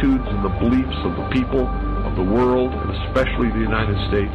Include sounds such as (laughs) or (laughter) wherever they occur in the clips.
and the beliefs of the people of the world, and especially the United States,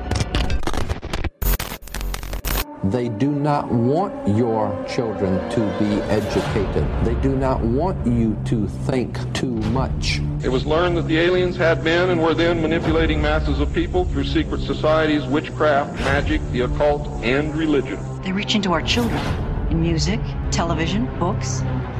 They do not want your children to be educated. They do not want you to think too much. It was learned that the aliens had been and were then manipulating masses of people through secret societies, witchcraft, magic, the occult, and religion. They reach into our children in music, television, books.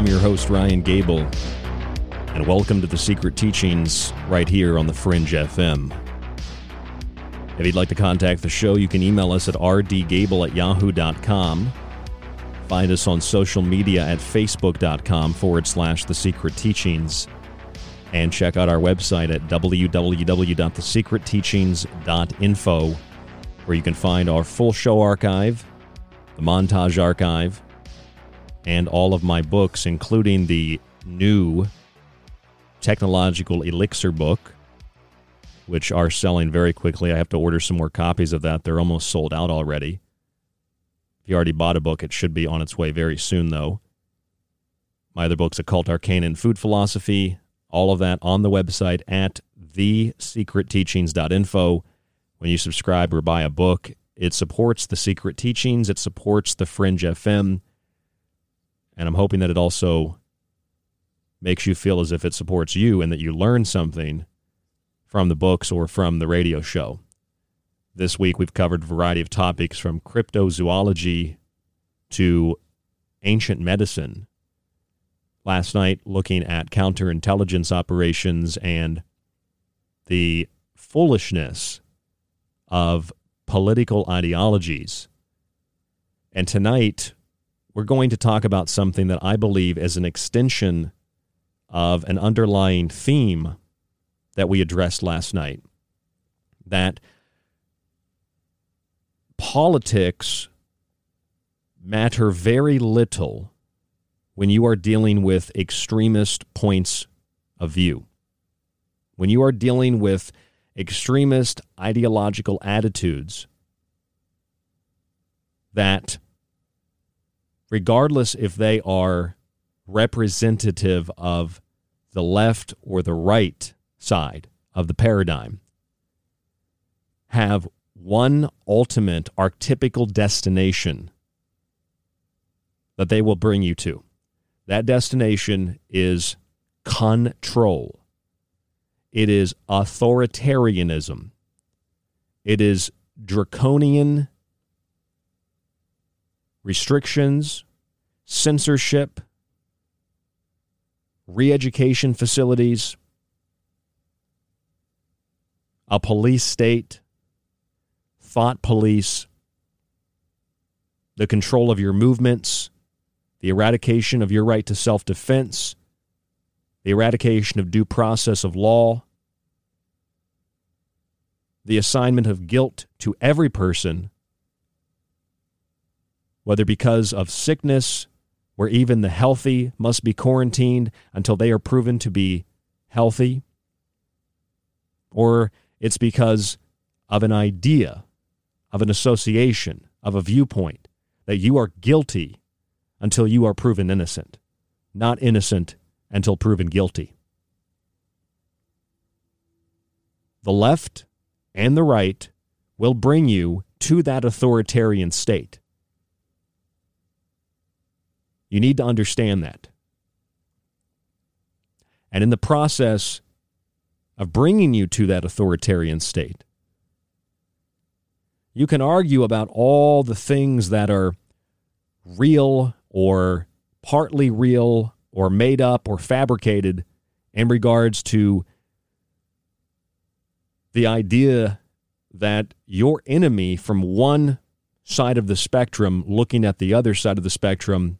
I'm your host, Ryan Gable, and welcome to the Secret Teachings right here on the Fringe FM. If you'd like to contact the show, you can email us at rdgable at yahoo.com. Find us on social media at facebook.com forward slash the secret teachings. And check out our website at www.thesecretteachings.info, where you can find our full show archive, the montage archive, and all of my books, including the new technological elixir book, which are selling very quickly. I have to order some more copies of that. They're almost sold out already. If you already bought a book, it should be on its way very soon, though. My other books, Occult Arcane and Food Philosophy, all of that on the website at thesecretteachings.info. When you subscribe or buy a book, it supports the Secret Teachings, it supports the Fringe FM and I'm hoping that it also makes you feel as if it supports you and that you learn something from the books or from the radio show. This week, we've covered a variety of topics from cryptozoology to ancient medicine. Last night, looking at counterintelligence operations and the foolishness of political ideologies. And tonight, we're going to talk about something that I believe is an extension of an underlying theme that we addressed last night. That politics matter very little when you are dealing with extremist points of view. When you are dealing with extremist ideological attitudes that regardless if they are representative of the left or the right side of the paradigm, have one ultimate archetypical destination that they will bring you to. That destination is control. It is authoritarianism. It is draconian restrictions, censorship, re education facilities, a police state, thought police, the control of your movements, the eradication of your right to self defense, the eradication of due process of law, the assignment of guilt to every person whether because of sickness, where even the healthy must be quarantined until they are proven to be healthy, or it's because of an idea, of an association, of a viewpoint that you are guilty until you are proven innocent, not innocent until proven guilty. The left and the right will bring you to that authoritarian state. You need to understand that. And in the process of bringing you to that authoritarian state, you can argue about all the things that are real or partly real or made up or fabricated in regards to the idea that your enemy from one side of the spectrum looking at the other side of the spectrum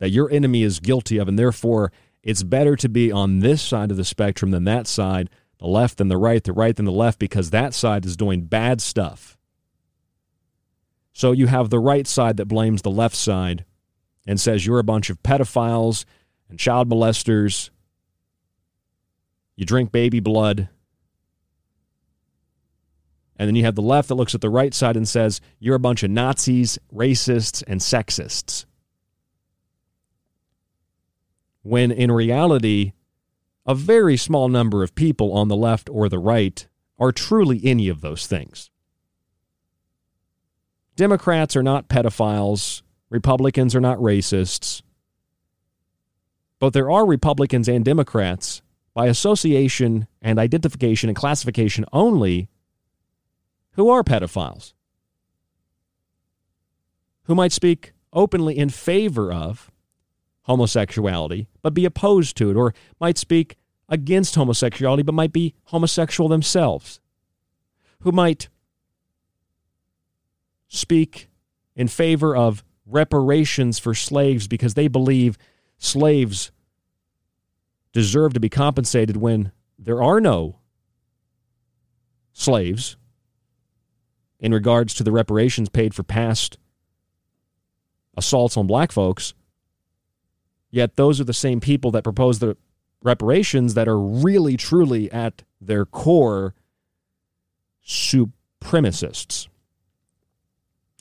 that your enemy is guilty of, and therefore it's better to be on this side of the spectrum than that side, the left than the right, the right than the left, because that side is doing bad stuff. So you have the right side that blames the left side and says you're a bunch of pedophiles and child molesters. You drink baby blood. And then you have the left that looks at the right side and says, You're a bunch of Nazis, racists, and sexists. When in reality, a very small number of people on the left or the right are truly any of those things. Democrats are not pedophiles, Republicans are not racists. But there are Republicans and Democrats by association and identification and classification only who are pedophiles, who might speak openly in favor of homosexuality but be opposed to it, or might speak against homosexuality but might be homosexual themselves, who might speak in favor of reparations for slaves because they believe slaves deserve to be compensated when there are no slaves in regards to the reparations paid for past assaults on black folks. Yet those are the same people that propose the reparations that are really, truly at their core supremacists.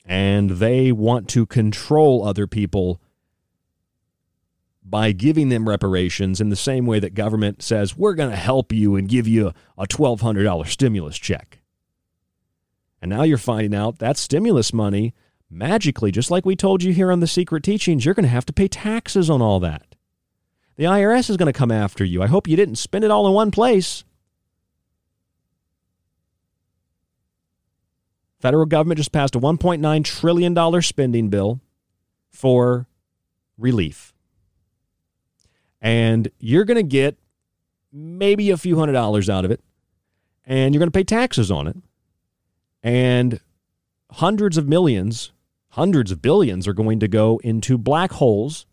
And they want to control other people by giving them reparations in the same way that government says, we're going to help you and give you a $1,200 stimulus check. And now you're finding out that stimulus money, magically, just like we told you here on the Secret Teachings, you're going to have to pay taxes on all that. The IRS is going to come after you. I hope you didn't spend it all in one place. Federal government just passed a $1.9 trillion spending bill for relief. And you're going to get maybe a few hundred dollars out of it, and you're going to pay taxes on it. And hundreds of millions, hundreds of billions are going to go into black holes,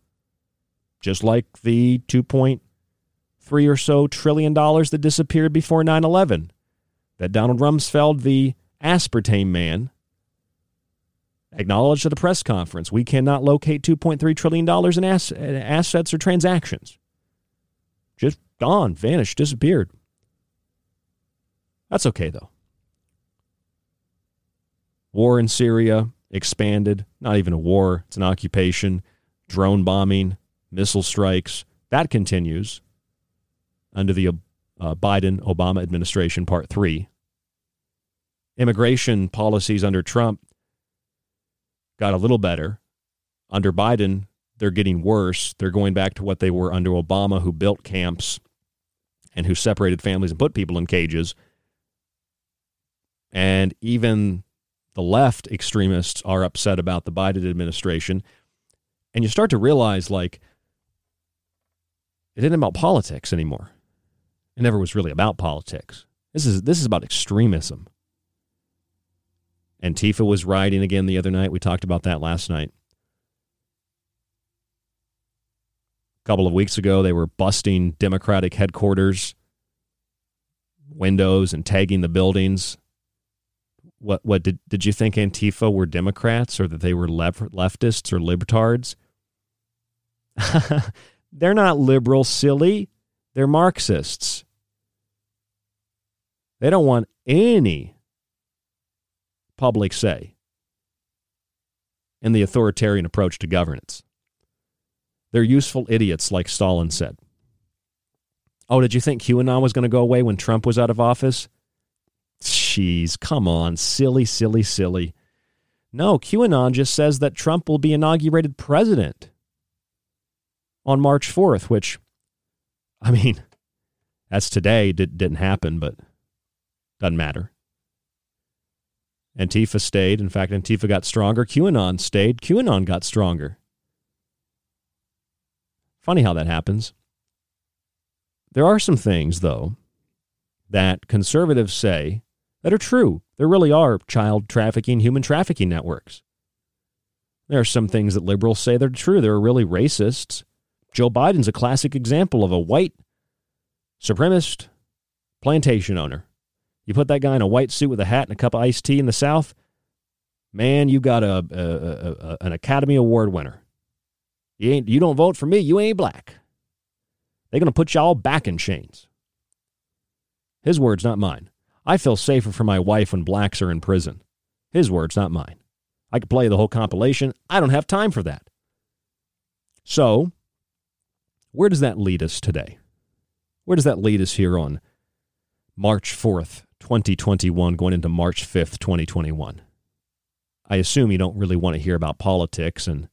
just like the 2.3 or so trillion dollars that disappeared before 9 11 that Donald Rumsfeld, the aspartame man, acknowledged at a press conference we cannot locate $2.3 trillion in ass- assets or transactions. Just gone, vanished, disappeared. That's okay, though. War in Syria expanded. Not even a war, it's an occupation. Drone bombing, missile strikes. That continues under the uh, Biden Obama administration, part three. Immigration policies under Trump got a little better. Under Biden, they're getting worse. They're going back to what they were under Obama, who built camps and who separated families and put people in cages. And even the left extremists are upset about the Biden administration. And you start to realize, like, it isn't about politics anymore. It never was really about politics. This is this is about extremism. Antifa was rioting again the other night. We talked about that last night. A couple of weeks ago, they were busting Democratic headquarters windows and tagging the buildings. What what did did you think Antifa were Democrats or that they were left, leftists or libertards? (laughs) They're not liberal, silly. They're Marxists. They don't want any public say in the authoritarian approach to governance. They're useful idiots, like Stalin said. Oh, did you think QAnon was going to go away when Trump was out of office? Jeez, come on. Silly, silly, silly. No, QAnon just says that Trump will be inaugurated president on March 4th, which, I mean, that's today. Did, didn't happen, but doesn't matter. Antifa stayed. In fact, Antifa got stronger. QAnon stayed. QAnon got stronger. Funny how that happens. There are some things, though, that conservatives say that are true. There really are child trafficking, human trafficking networks. There are some things that liberals say that are true. There are really racists, Joe Biden's a classic example of a white supremacist plantation owner. You put that guy in a white suit with a hat and a cup of iced tea in the South, man, you got a, a, a, an Academy Award winner. You ain't you don't vote for me, you ain't black. They're gonna put y'all back in chains. His words, not mine. I feel safer for my wife when blacks are in prison. His words, not mine. I could play the whole compilation. I don't have time for that. So, where does that lead us today? Where does that lead us here on March 4th, 2021, going into March 5th, 2021? I assume you don't really want to hear about politics. And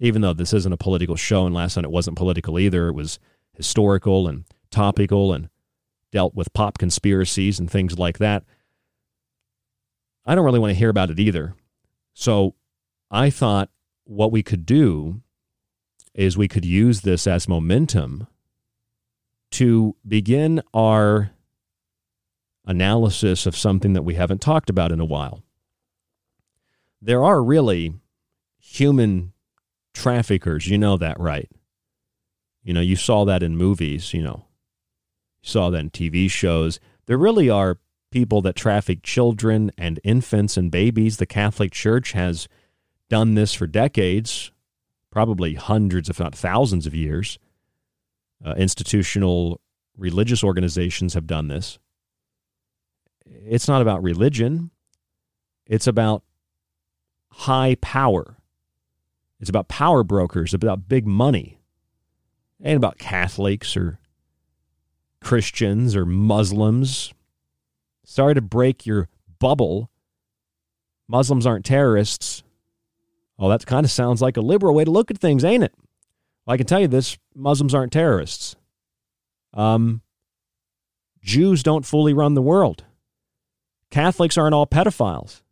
even though this isn't a political show, and last night it wasn't political either, it was historical and topical and dealt with pop conspiracies and things like that. I don't really want to hear about it either. So I thought what we could do is we could use this as momentum to begin our analysis of something that we haven't talked about in a while. There are really human traffickers, you know that, right? You know, you saw that in movies, you know, saw that in TV shows. There really are people that traffic children and infants and babies. The Catholic Church has done this for decades, probably hundreds, if not thousands of years. Uh, institutional religious organizations have done this. It's not about religion, it's about high power. It's about power brokers, about big money, and about Catholics or Christians or Muslims Sorry to break your bubble. Muslims aren't terrorists. Oh, that kind of sounds like a liberal way to look at things, ain't it? Well, I can tell you this Muslims aren't terrorists. Um, Jews don't fully run the world. Catholics aren't all pedophiles.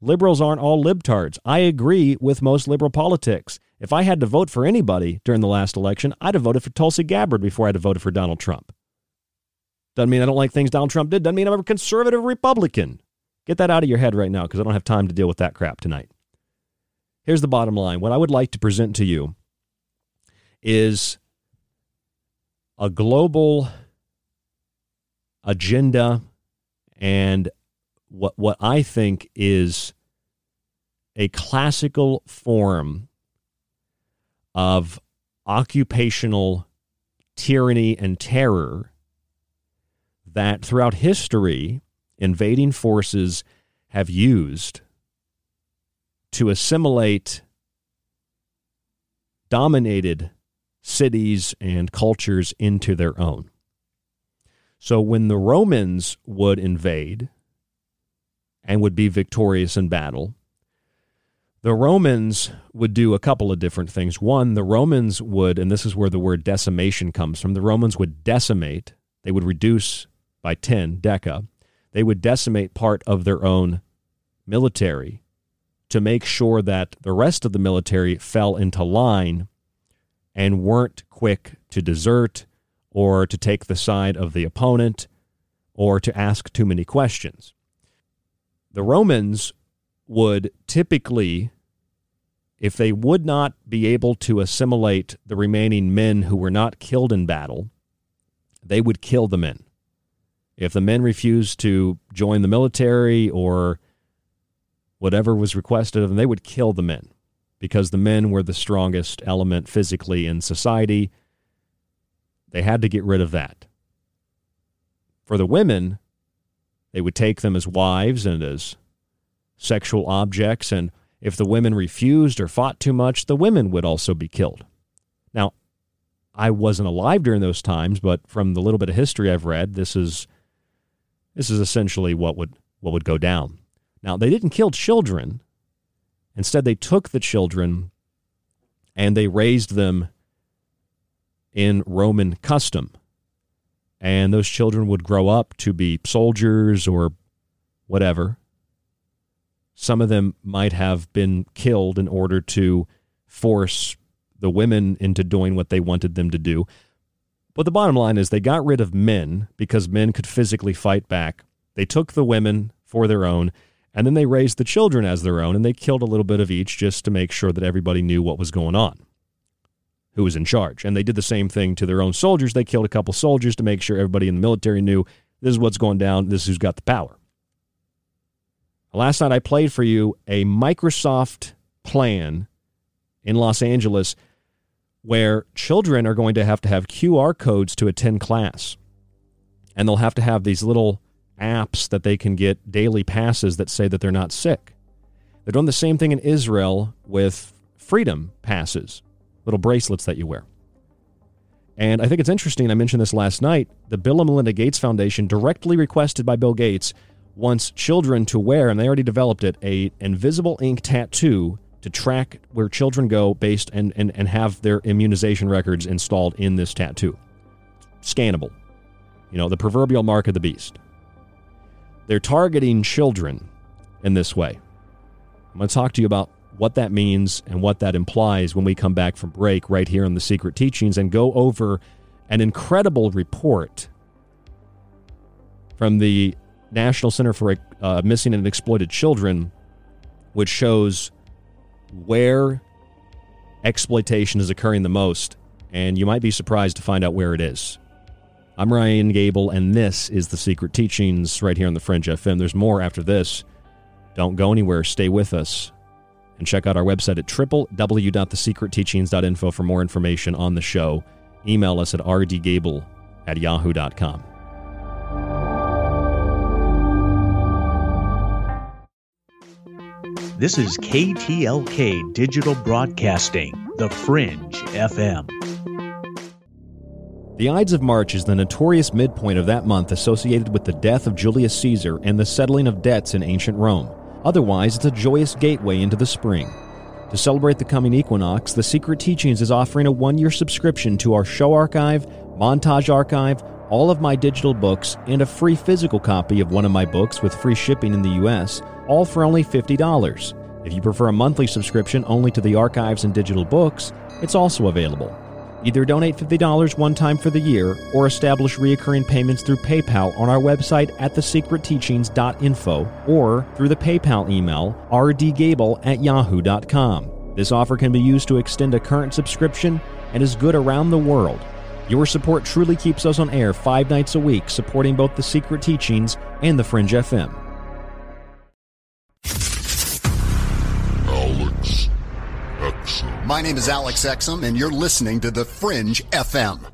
Liberals aren't all libtards. I agree with most liberal politics. If I had to vote for anybody during the last election, I'd have voted for Tulsi Gabbard before I'd have voted for Donald Trump. Doesn't mean I don't like things Donald Trump did. Doesn't mean I'm a conservative Republican. Get that out of your head right now because I don't have time to deal with that crap tonight. Here's the bottom line what I would like to present to you is a global agenda and what, what I think is a classical form of occupational tyranny and terror that throughout history, invading forces have used to assimilate dominated cities and cultures into their own. So when the Romans would invade and would be victorious in battle, the Romans would do a couple of different things. One, the Romans would, and this is where the word decimation comes from, the Romans would decimate, they would reduce by 10 deca, they would decimate part of their own military to make sure that the rest of the military fell into line and weren't quick to desert or to take the side of the opponent or to ask too many questions. The Romans would typically, if they would not be able to assimilate the remaining men who were not killed in battle, they would kill the men. If the men refused to join the military or whatever was requested of them, they would kill the men because the men were the strongest element physically in society. They had to get rid of that. For the women, they would take them as wives and as sexual objects. And if the women refused or fought too much, the women would also be killed. Now, I wasn't alive during those times, but from the little bit of history I've read, this is this is essentially what would what would go down. Now, they didn't kill children. Instead, they took the children and they raised them in Roman custom. And those children would grow up to be soldiers or whatever. Some of them might have been killed in order to force the women into doing what they wanted them to do. But the bottom line is they got rid of men because men could physically fight back. They took the women for their own, and then they raised the children as their own, and they killed a little bit of each just to make sure that everybody knew what was going on. who was in charge. And they did the same thing to their own soldiers. They killed a couple soldiers to make sure everybody in the military knew this is what's going down, this is who's got the power. Last night I played for you a Microsoft plan in Los Angeles where children are going to have to have QR codes to attend class. And they'll have to have these little apps that they can get daily passes that say that they're not sick. They're doing the same thing in Israel with freedom passes, little bracelets that you wear. And I think it's interesting. I mentioned this last night. The Bill and Melinda Gates Foundation, directly requested by Bill Gates, wants children to wear, and they already developed it, a invisible ink tattoo to track where children go based and, and, and have their immunization records installed in this tattoo. Scannable. You know, the proverbial mark of the beast. They're targeting children in this way. I'm going to talk to you about what that means and what that implies when we come back from break right here on the Secret Teachings and go over an incredible report from the National Center for uh, Missing and Exploited Children, which shows where exploitation is occurring the most, and you might be surprised to find out where it is. I'm Ryan Gable, and this is The Secret Teachings right here on the Fringe FM. There's more after this. Don't go anywhere. Stay with us. And check out our website at www.thesecretteachings.info for more information on the show. Email us at rdgable at yahoo.com. This is KTLK Digital Broadcasting, The Fringe FM. The Ides of March is the notorious midpoint of that month associated with the death of Julius Caesar and the settling of debts in ancient Rome. Otherwise, it's a joyous gateway into the spring. To celebrate the coming equinox, The Secret Teachings is offering a one year subscription to our show archive, montage archive, all of my digital books, and a free physical copy of one of my books with free shipping in the U.S., all for only $50. If you prefer a monthly subscription only to the archives and digital books, it's also available. Either donate $50 one time for the year or establish recurring payments through PayPal on our website at thesecretteachings.info or through the PayPal email rdgable at yahoo.com. This offer can be used to extend a current subscription and is good around the world. Your support truly keeps us on air five nights a week, supporting both the Secret Teachings and the Fringe FM. Alex Exum. My name is Alex Exum, and you're listening to The Fringe FM.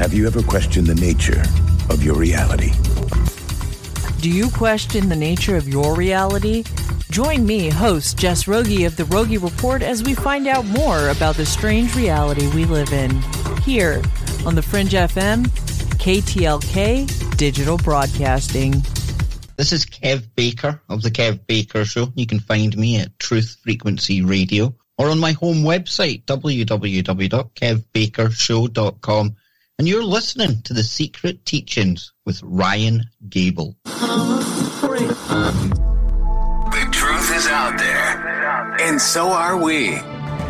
Have you ever questioned the nature of your reality? Do you question the nature of your reality? Join me, host Jess Rogie of The Rogie Report, as we find out more about the strange reality we live in. Here on the Fringe FM, KTLK Digital Broadcasting. This is Kev Baker of The Kev Baker Show. You can find me at Truth Frequency Radio or on my home website, www.kevbakershow.com and you're listening to The Secret Teachings with Ryan Gable. The truth is out there, and so are we.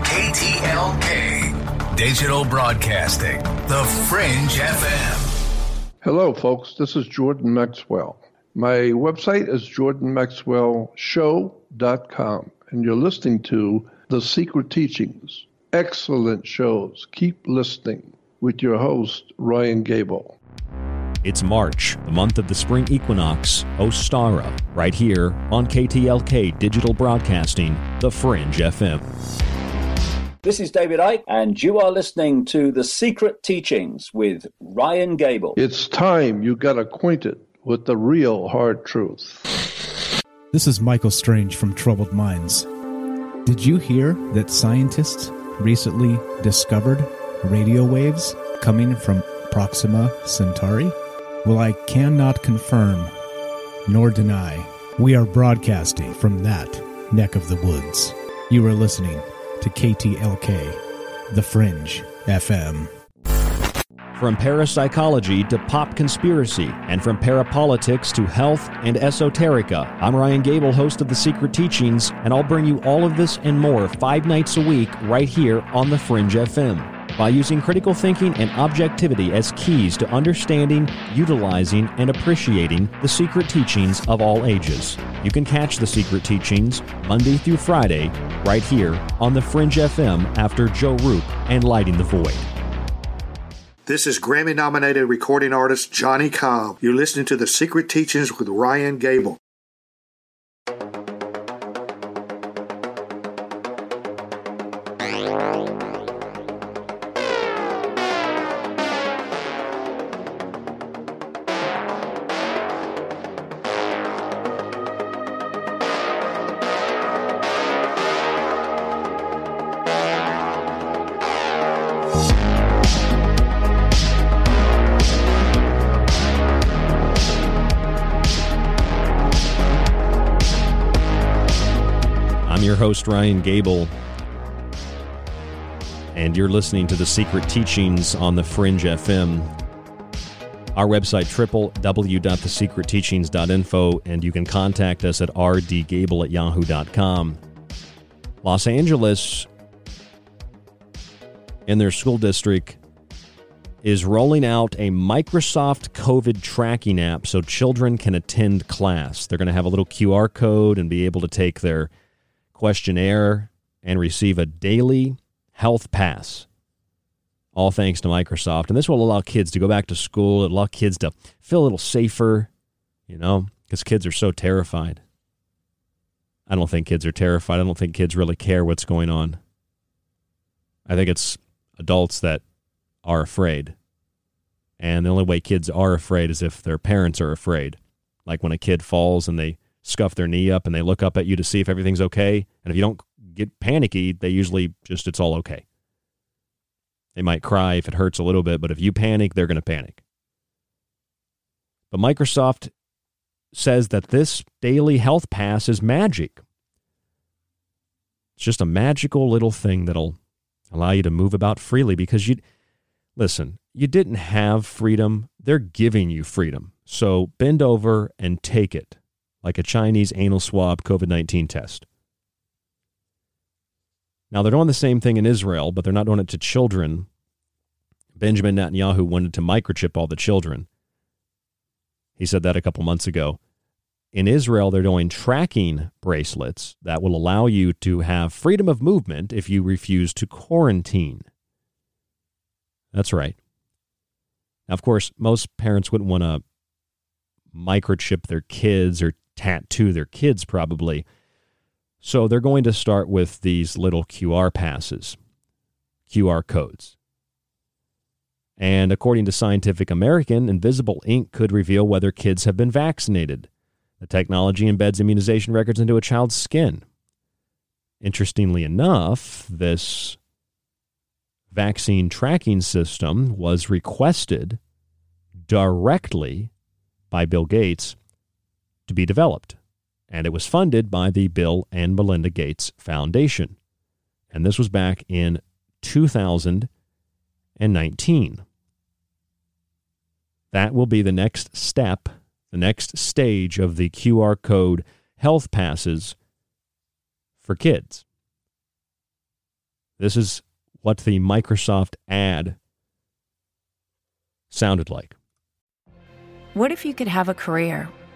KTLK, Digital Broadcasting, The Fringe FM. Hello, folks. This is Jordan Maxwell. My website is jordanmaxwellshow.com, and you're listening to The Secret Teachings. Excellent shows. Keep listening with your host, Ryan Gable. It's March, the month of the spring equinox, oh, Ostara, right here on KTLK Digital Broadcasting, The Fringe FM. This is David Icke, and you are listening to The Secret Teachings with Ryan Gable. It's time you got acquainted with the real hard truth. This is Michael Strange from Troubled Minds. Did you hear that scientists recently discovered radio waves coming from Proxima Centauri? Well, I cannot confirm nor deny. We are broadcasting from that neck of the woods. You are listening to KTLK, The Fringe FM. From parapsychology to pop conspiracy, and from parapolitics to health and esoterica, I'm Ryan Gable, host of The Secret Teachings, and I'll bring you all of this and more five nights a week right here on The Fringe FM. By using critical thinking and objectivity as keys to understanding, utilizing, and appreciating the secret teachings of all ages. You can catch The Secret Teachings Monday through Friday right here on The Fringe FM after Joe Roop and Lighting the Void. This is Grammy nominated recording artist Johnny Cobb. You're listening to The Secret Teachings with Ryan Gable. Host, Ryan Gable, and you're listening to The Secret Teachings on the Fringe FM. Our website, www.thesecretteachings.info, and you can contact us at rdgable at yahoo.com. Los Angeles, in their school district, is rolling out a Microsoft COVID tracking app so children can attend class. They're going to have a little QR code and be able to take their questionnaire and receive a daily health pass. All thanks to Microsoft. And this will allow kids to go back to school. It'll allow kids to feel a little safer, you know, because kids are so terrified. I don't think kids are terrified. I don't think kids really care what's going on. I think it's adults that are afraid. And the only way kids are afraid is if their parents are afraid. Like when a kid falls and they scuff their knee up and they look up at you to see if everything's okay. And if you don't get panicky, they usually just, it's all okay. They might cry if it hurts a little bit, but if you panic, they're going to panic. But Microsoft says that this daily health pass is magic. It's just a magical little thing that'll allow you to move about freely because you listen, you didn't have freedom. They're giving you freedom. So bend over and take it like a Chinese anal swab COVID 19 test. Now, they're doing the same thing in Israel, but they're not doing it to children. Benjamin Netanyahu wanted to microchip all the children. He said that a couple months ago. In Israel, they're doing tracking bracelets that will allow you to have freedom of movement if you refuse to quarantine. That's right. Now, of course, most parents wouldn't want to microchip their kids or tattoo their kids, probably. So they're going to start with these little QR passes, QR codes. And according to Scientific American, invisible ink could reveal whether kids have been vaccinated. The technology embeds immunization records into a child's skin. Interestingly enough, this vaccine tracking system was requested directly by Bill Gates to be developed, and it was funded by the Bill and Melinda Gates Foundation. And this was back in 2019. That will be the next step, the next stage of the QR code health passes for kids. This is what the Microsoft ad sounded like. What if you could have a career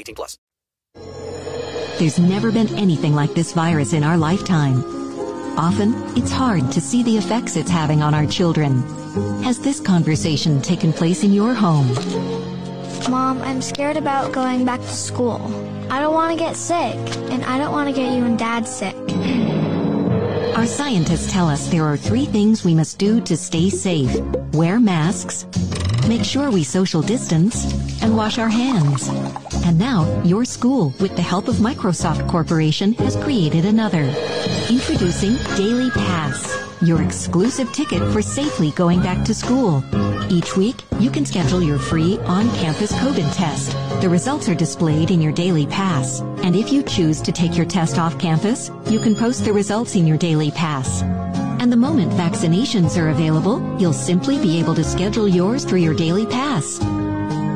18 plus. There's never been anything like this virus in our lifetime. Often, it's hard to see the effects it's having on our children. Has this conversation taken place in your home? Mom, I'm scared about going back to school. I don't want to get sick, and I don't want to get you and Dad sick. (clears throat) Our scientists tell us there are three things we must do to stay safe wear masks, make sure we social distance, and wash our hands. And now, your school, with the help of Microsoft Corporation, has created another. Introducing Daily Pass, your exclusive ticket for safely going back to school. Each week, you can schedule your free on-campus COVID test. The results are displayed in your Daily Pass. And if you choose to take your test off campus, you can post the results in your Daily Pass. And the moment vaccinations are available, you'll simply be able to schedule yours through your Daily Pass.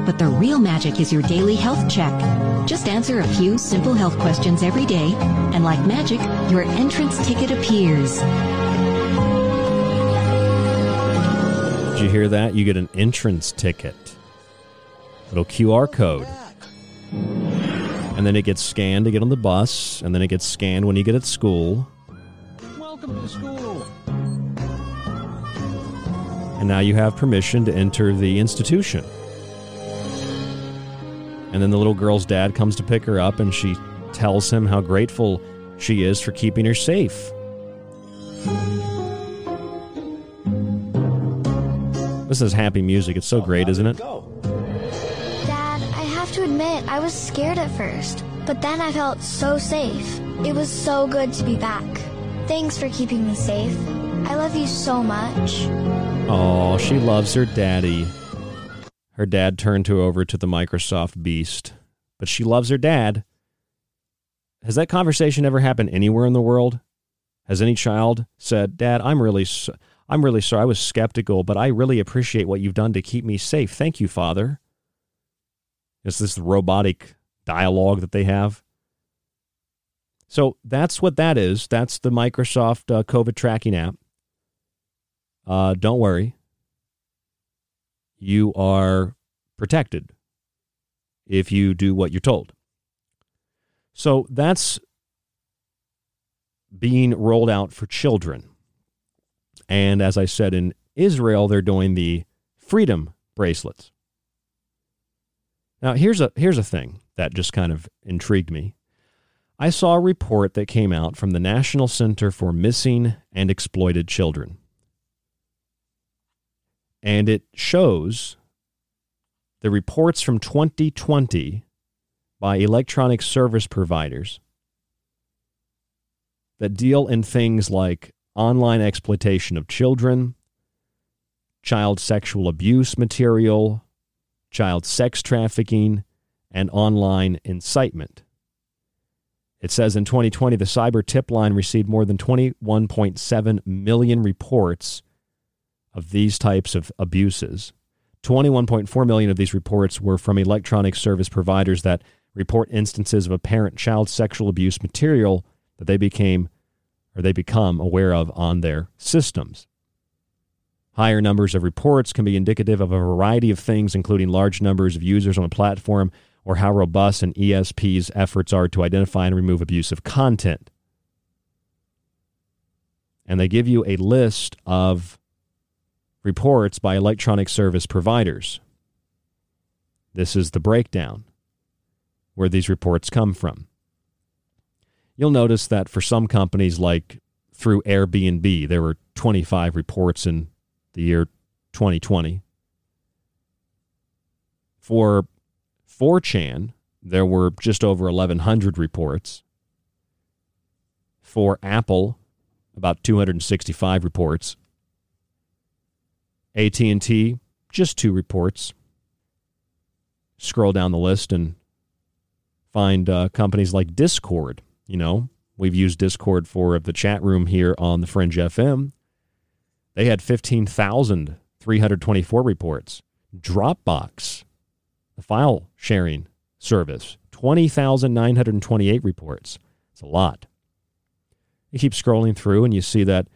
But the real magic is your daily health check. Just answer a few simple health questions every day, and like magic, your entrance ticket appears. Did you hear that? You get an entrance ticket. Little QR code. And then it gets scanned to get on the bus, and then it gets scanned when you get at school. Welcome to school. And now you have permission to enter the institution. And then the little girl's dad comes to pick her up, and she tells him how grateful she is for keeping her safe. This is happy music. It's so great, isn't it? Dad, I have to admit, I was scared at first, but then I felt so safe. It was so good to be back. Thanks for keeping me safe. I love you so much. Oh, she loves her daddy. Her dad turned her over to the Microsoft beast, but she loves her dad. Has that conversation ever happened anywhere in the world? Has any child said, "Dad, I'm really I'm really sorry. I was skeptical, but I really appreciate what you've done to keep me safe. Thank you, father." Is this robotic dialogue that they have? So that's what that is. That's the Microsoft uh, COVID tracking app. Uh, don't worry. You are protected if you do what you're told. So that's being rolled out for children. And as I said, in Israel, they're doing the freedom bracelets. Now, here's a, here's a thing that just kind of intrigued me. I saw a report that came out from the National Center for Missing and Exploited Children. And it shows the reports from 2020 by electronic service providers that deal in things like online exploitation of children, child sexual abuse material, child sex trafficking, and online incitement. It says in 2020, the cyber tip line received more than 21.7 million reports of these types of abuses. 21.4 million of these reports were from electronic service providers that report instances of apparent child sexual abuse material that they became or they become aware of on their systems. Higher numbers of reports can be indicative of a variety of things, including large numbers of users on a platform or how robust an ESP's efforts are to identify and remove abusive content. And they give you a list of reports by electronic service providers. This is the breakdown where these reports come from. You'll notice that for some companies, like through Airbnb, there were 25 reports in the year 2020. For 4chan, there were just over 1,100 reports. For Apple, about 265 reports. AT&T, just two reports. Scroll down the list and find uh, companies like Discord. You know, we've used Discord for the chat room here on the Fringe FM. They had 15,324 reports. Dropbox, the file sharing service, 20,928 reports. It's a lot. You keep scrolling through and you see that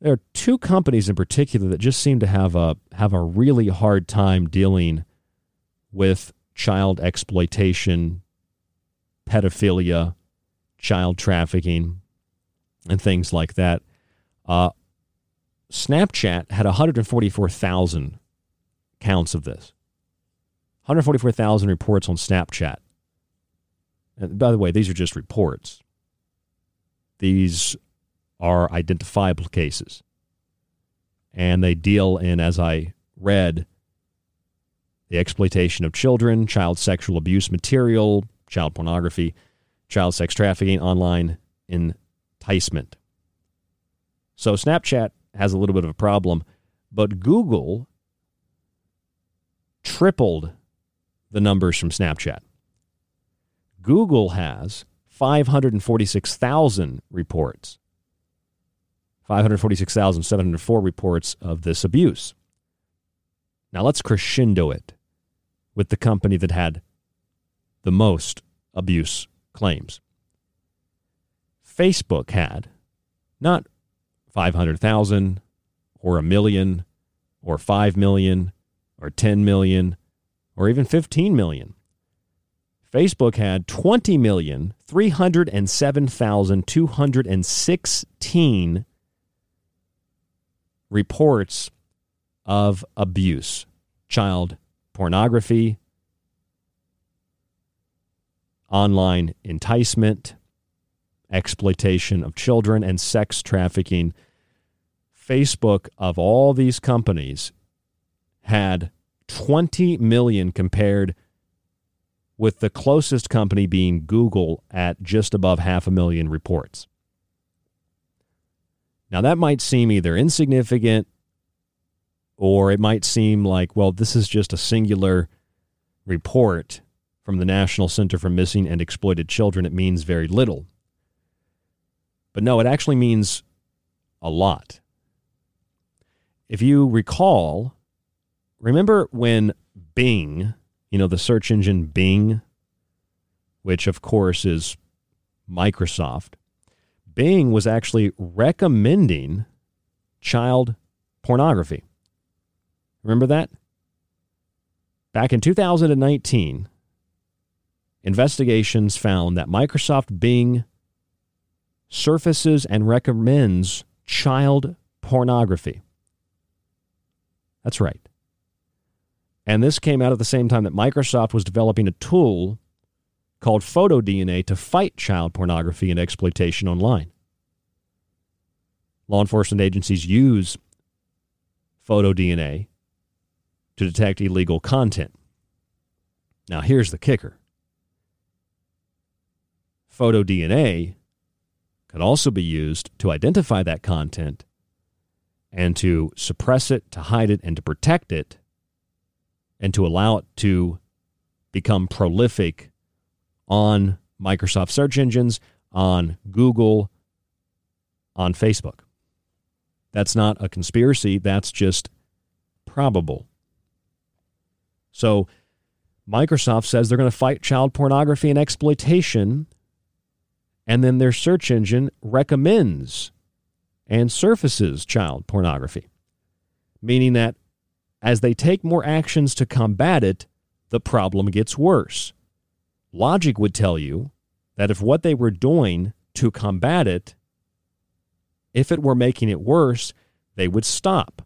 there are two companies in particular that just seem to have a have a really hard time dealing with child exploitation, pedophilia, child trafficking, and things like that. Uh, Snapchat had 144,000 counts of this. 144,000 reports on Snapchat. And by the way, these are just reports. These are identifiable cases. And they deal in, as I read, the exploitation of children, child sexual abuse material, child pornography, child sex trafficking, online enticement. So Snapchat has a little bit of a problem, but Google tripled the numbers from Snapchat. Google has 546,000 reports, 546,704 reports of this abuse. Now let's crescendo it with the company that had the most abuse claims. Facebook had not 500,000 or a million or 5 million or 10 million or even 15 million. Facebook had 20,307,216 reports of abuse, child pornography, online enticement, exploitation of children, and sex trafficking. Facebook, of all these companies, had 20 million compared with the closest company being Google at just above half a million reports. Now, that might seem either insignificant or it might seem like, well, this is just a singular report from the National Center for Missing and Exploited Children. It means very little. But no, it actually means a lot. If you recall, remember when Bing, you know, the search engine Bing, which of course is Microsoft, Bing was actually recommending child pornography. Remember that? Back in 2019, investigations found that Microsoft Bing surfaces and recommends child pornography. That's right. And this came out at the same time that Microsoft was developing a tool called PhotoDNA to fight child pornography and exploitation online. Law enforcement agencies use PhotoDNA to detect illegal content. Now, here's the kicker PhotoDNA could also be used to identify that content and to suppress it, to hide it, and to protect it, and to allow it to become prolific on Microsoft search engines, on Google, on Facebook. That's not a conspiracy, that's just probable. So Microsoft says they're going to fight child pornography and exploitation, and then their search engine recommends and surfaces child pornography, meaning that as they take more actions to combat it, the problem gets worse. Logic would tell you that if what they were doing to combat it, if it were making it worse, they would stop.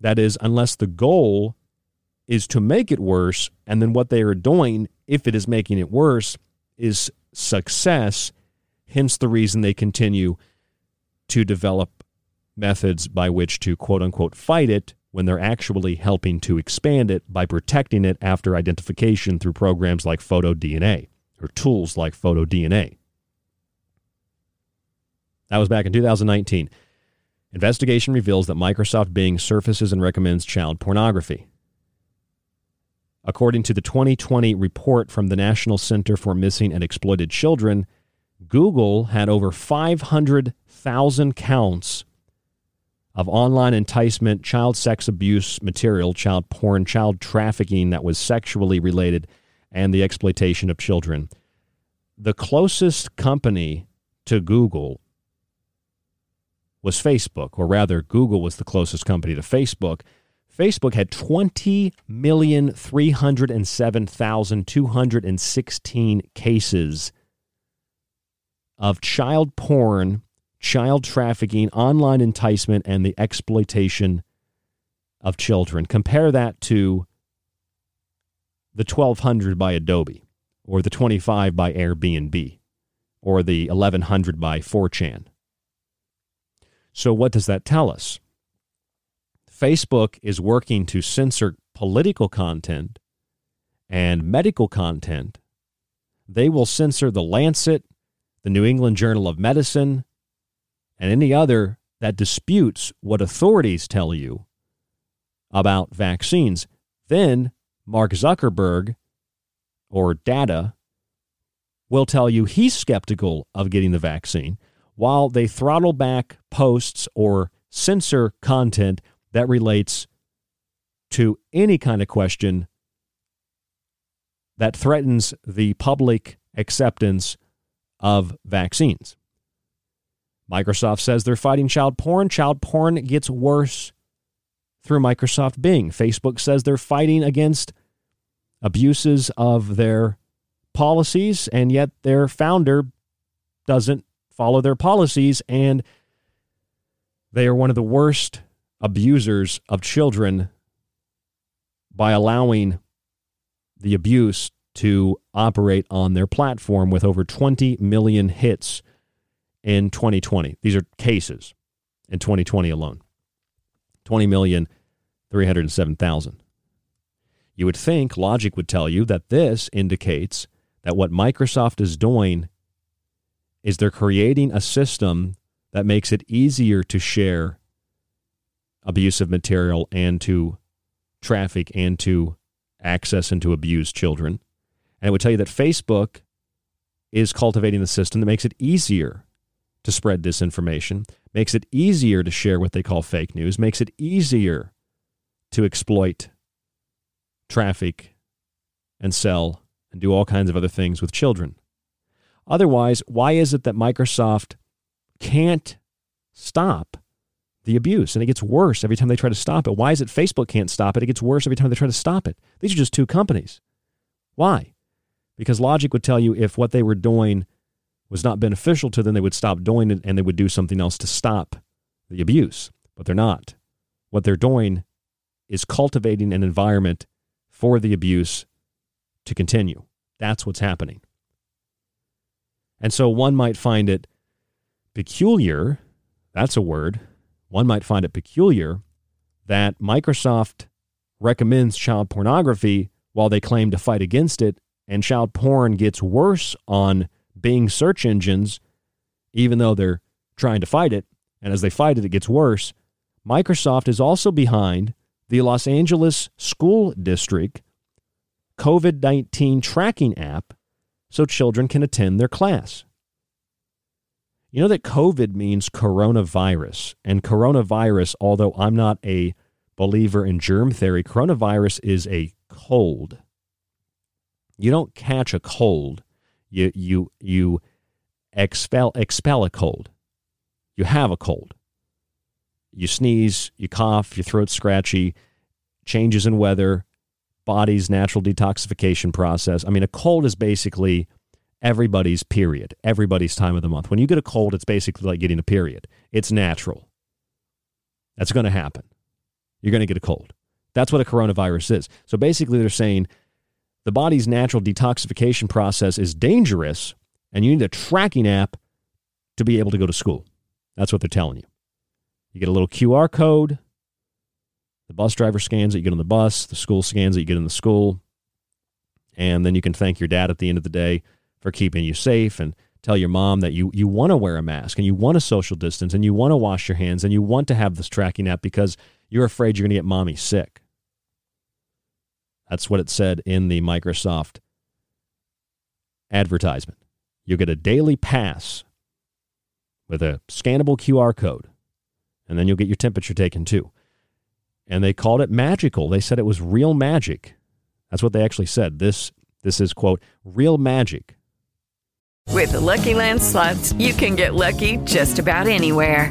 That is, unless the goal is to make it worse. And then what they are doing, if it is making it worse, is success. Hence the reason they continue to develop methods by which to quote unquote fight it when they're actually helping to expand it by protecting it after identification through programs like PhotoDNA or tools like PhotoDNA. That was back in 2019. Investigation reveals that Microsoft Bing surfaces and recommends child pornography. According to the 2020 report from the National Center for Missing and Exploited Children, Google had over 500,000 counts of online enticement, child sex abuse material, child porn, child trafficking that was sexually related, and the exploitation of children. The closest company to Google was Facebook, or rather, Google was the closest company to Facebook. Facebook had 20,307,216 cases of child porn child trafficking, online enticement, and the exploitation of children. Compare that to the 1200 by Adobe, or the 25 by Airbnb, or the 1100 by 4chan. So, what does that tell us? Facebook is working to censor political content and medical content. They will censor The Lancet, the New England Journal of Medicine, and any other that disputes what authorities tell you about vaccines, then Mark Zuckerberg or data will tell you he's skeptical of getting the vaccine while they throttle back posts or censor content that relates to any kind of question that threatens the public acceptance of vaccines. Microsoft says they're fighting child porn. Child porn gets worse through Microsoft Bing. Facebook says they're fighting against abuses of their policies, and yet their founder doesn't follow their policies, and they are one of the worst abusers of children by allowing the abuse to operate on their platform with over 20 million hits in 2020. These are cases in 2020 alone. 20,307,000. You would think logic would tell you that this indicates that what Microsoft is doing is they're creating a system that makes it easier to share abusive material and to traffic and to access and to abuse children. And it would tell you that Facebook is cultivating the system that makes it easier to spread disinformation, makes it easier to share what they call fake news, makes it easier to exploit traffic and sell and do all kinds of other things with children. Otherwise, why is it that Microsoft can't stop the abuse and it gets worse every time they try to stop it? Why is it Facebook can't stop it? It gets worse every time they try to stop it. These are just two companies. Why? Because logic would tell you if what they were doing was not beneficial to them, they would stop doing it and they would do something else to stop the abuse. But they're not. What they're doing is cultivating an environment for the abuse to continue. That's what's happening. And so one might find it peculiar, that's a word, one might find it peculiar that Microsoft recommends child pornography while they claim to fight against it, and child porn gets worse on Bing search engines, even though they're trying to fight it. And as they fight it, it gets worse. Microsoft is also behind the Los Angeles School District COVID 19 tracking app so children can attend their class. You know that COVID means coronavirus, and coronavirus, although I'm not a believer in germ theory, coronavirus is a cold. You don't catch a cold you you you expel expel a cold. You have a cold. You sneeze, you cough, your throat's scratchy, changes in weather, body's natural detoxification process. I mean, a cold is basically everybody's period, everybody's time of the month. When you get a cold, it's basically like getting a period. It's natural. That's going to happen. You're going to get a cold. That's what a coronavirus is. So basically, they're saying the body's natural detoxification process is dangerous, and you need a tracking app to be able to go to school. That's what they're telling you. You get a little QR code. The bus driver scans it, you get on the bus. The school scans it, you get in the school. And then you can thank your dad at the end of the day for keeping you safe and tell your mom that you, you want to wear a mask and you want to social distance and you want to wash your hands and you want to have this tracking app because you're afraid you're going to get mommy sick. That's what it said in the Microsoft advertisement. You get a daily pass with a scannable QR code. And then you'll get your temperature taken too. And they called it magical. They said it was real magic. That's what they actually said. This this is quote real magic. With the Lucky Land slots, you can get lucky just about anywhere.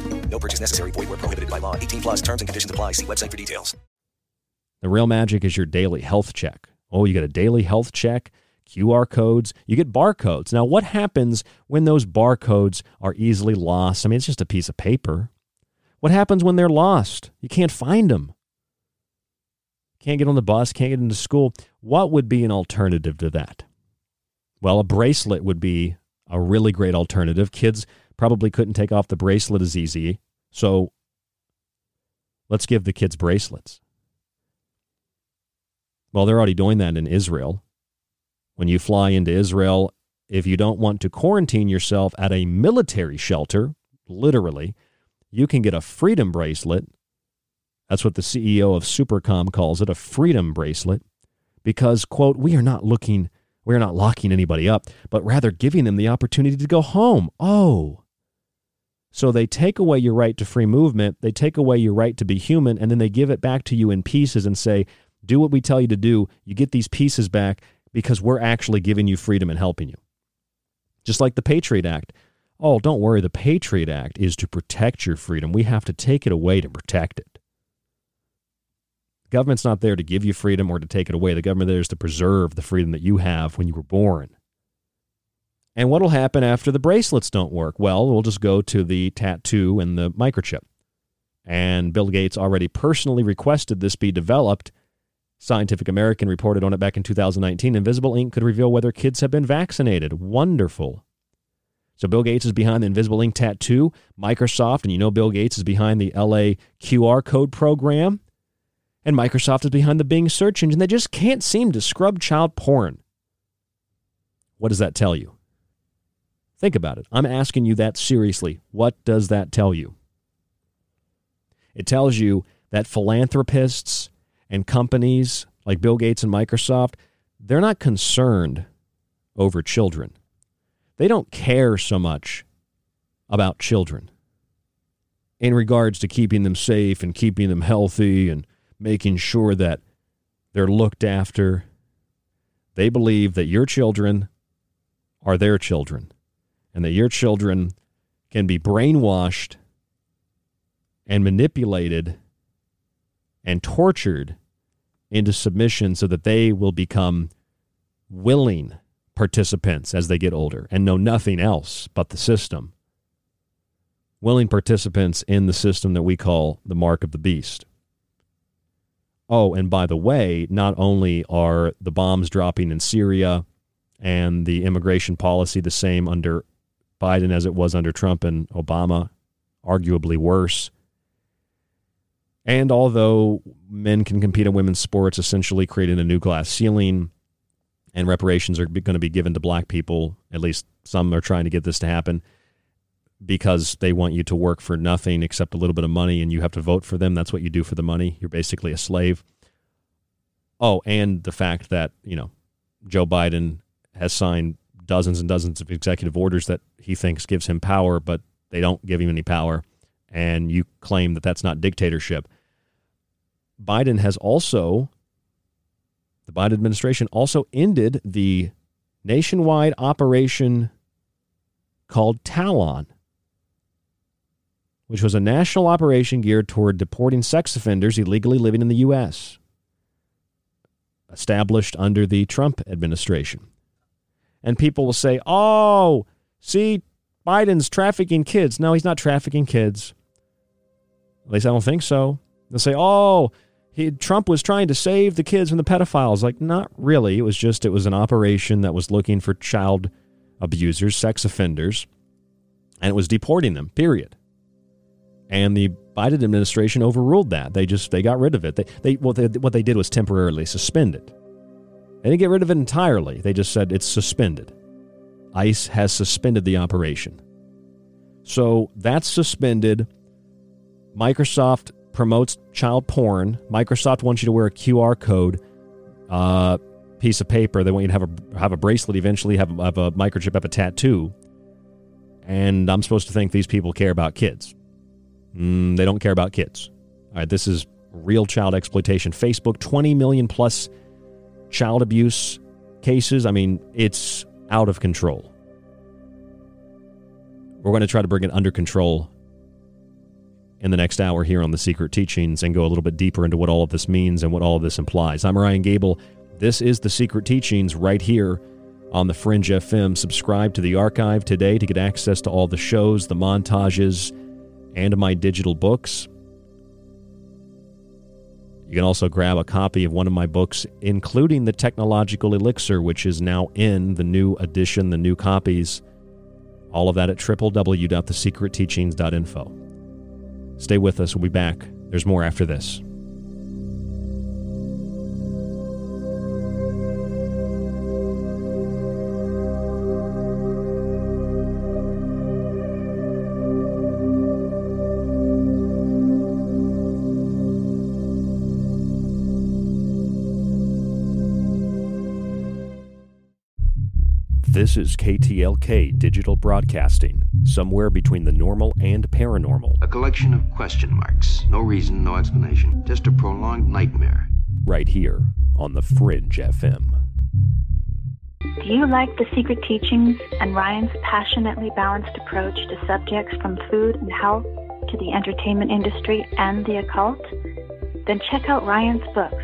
No purchase necessary. Void where prohibited by law. 18 plus terms and conditions apply. See website for details. The real magic is your daily health check. Oh, you get a daily health check, QR codes, you get barcodes. Now, what happens when those barcodes are easily lost? I mean, it's just a piece of paper. What happens when they're lost? You can't find them. Can't get on the bus, can't get into school. What would be an alternative to that? Well, a bracelet would be a really great alternative. Kids probably couldn't take off the bracelet as easy. So let's give the kids bracelets. Well, they're already doing that in Israel. When you fly into Israel, if you don't want to quarantine yourself at a military shelter, literally, you can get a freedom bracelet. That's what the CEO of Supercom calls it a freedom bracelet because, quote, we are not looking, we are not locking anybody up, but rather giving them the opportunity to go home. Oh, so they take away your right to free movement, they take away your right to be human, and then they give it back to you in pieces and say, do what we tell you to do. You get these pieces back because we're actually giving you freedom and helping you. Just like the Patriot Act. Oh, don't worry, the Patriot Act is to protect your freedom. We have to take it away to protect it. The government's not there to give you freedom or to take it away. The government there is to preserve the freedom that you have when you were born. And what will happen after the bracelets don't work? Well, we'll just go to the tattoo and the microchip. And Bill Gates already personally requested this be developed. Scientific American reported on it back in 2019. Invisible ink could reveal whether kids have been vaccinated. Wonderful. So Bill Gates is behind the Invisible Ink tattoo. Microsoft, and you know Bill Gates is behind the LA QR code program. And Microsoft is behind the Bing search engine. They just can't seem to scrub child porn. What does that tell you? Think about it. I'm asking you that seriously. What does that tell you? It tells you that philanthropists and companies like Bill Gates and Microsoft, they're not concerned over children. They don't care so much about children in regards to keeping them safe and keeping them healthy and making sure that they're looked after. They believe that your children are their children and that your children can be brainwashed and manipulated and tortured into submission so that they will become willing participants as they get older and know nothing else but the system. Willing participants in the system that we call the mark of the beast. Oh, and by the way, not only are the bombs dropping in Syria and the immigration policy the same under Biden as it was under Trump and Obama, arguably worse. And although men can compete in women's sports, essentially creating a new glass ceiling, and reparations are going to be given to black people, at least some are trying to get this to happen because they want you to work for nothing except a little bit of money and you have to vote for them. That's what you do for the money. You're basically a slave. Oh, and the fact that, you know, Joe Biden has signed dozens and dozens of executive orders that he thinks gives him power, but they don't give him any power. And you claim that that's not dictatorship. Biden has also, the Biden administration also ended the nationwide operation called Talon, which was a national operation geared toward deporting sex offenders illegally living in the U.S. established under the Trump administration. And people will say, oh, see, Biden's trafficking kids. No, he's not trafficking kids. At least I don't think so. They'll say, oh, he, Trump was trying to save the kids from the pedophiles. Like, not really. It was just, it was an operation that was looking for child abusers, sex offenders, and it was deporting them, period. And the Biden administration overruled that. They just, they got rid of it. They, they, they, what they did was temporarily suspend it. They didn't get rid of it entirely. They just said it's suspended. ICE has suspended the operation. So that's suspended. Microsoft promotes child porn. Microsoft wants you to wear a QR code uh, piece of paper. They want you to have a have a bracelet. Eventually, have, have a microchip, have a tattoo. And I'm supposed to think these people care about kids. Mm, they don't care about kids. All right, this is real child exploitation. Facebook, 20 million plus child abuse cases. I mean, it's out of control. We're going to try to bring it under control in the next hour here on The Secret Teachings and go a little bit deeper into what all of this means and what all of this implies. I'm Ryan Gable. This is The Secret Teachings right here on the Fringe FM. Subscribe to the archive today to get access to all the shows, the montages, and my digital books. You can also grab a copy of one of my books, including The Technological Elixir, which is now in the new edition, the new copies. All of that at www.thesecretteachings.info. Stay with us. We'll be back. There's more after this. This is KTLK Digital Broadcasting, somewhere between the normal and paranormal. A collection of question marks. No reason, no explanation. Just a prolonged nightmare. Right here on the Fringe FM. Do you like the secret teachings and Ryan's passionately balanced approach to subjects from food and health to the entertainment industry and the occult? Then check out Ryan's books,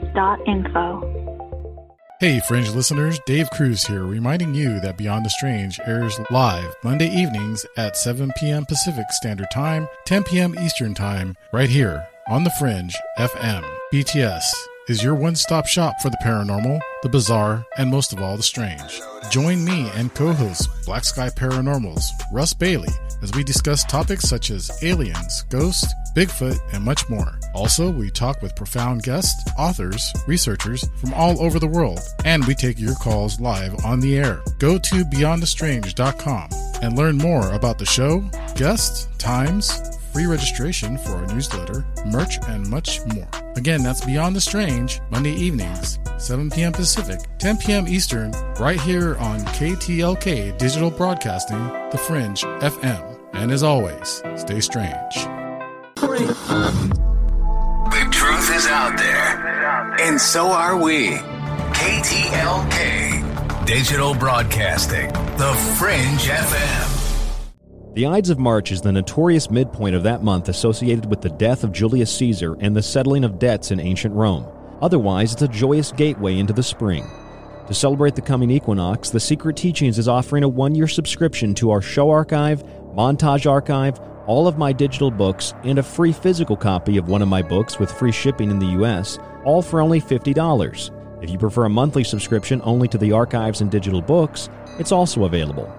Hey, Fringe listeners, Dave Cruz here, reminding you that Beyond the Strange airs live Monday evenings at 7 p.m. Pacific Standard Time, 10 p.m. Eastern Time, right here on The Fringe FM. BTS is your one stop shop for the paranormal, the bizarre, and most of all, the strange. Join me and co host Black Sky Paranormals, Russ Bailey, as we discuss topics such as aliens, ghosts, Bigfoot, and much more. Also, we talk with profound guests, authors, researchers from all over the world, and we take your calls live on the air. Go to beyondthestrange.com and learn more about the show, guests, times, free registration for our newsletter, merch, and much more. Again, that's Beyond the Strange, Monday evenings, 7 p.m. Pacific, 10 p.m. Eastern, right here on KTLK Digital Broadcasting, The Fringe FM. And as always, stay strange. The truth is out there, and so are we. KTLK Digital Broadcasting, The Fringe FM. The Ides of March is the notorious midpoint of that month associated with the death of Julius Caesar and the settling of debts in ancient Rome. Otherwise, it's a joyous gateway into the spring. To celebrate the coming equinox, The Secret Teachings is offering a one year subscription to our show archive, montage archive, all of my digital books, and a free physical copy of one of my books with free shipping in the U.S., all for only $50. If you prefer a monthly subscription only to the archives and digital books, it's also available.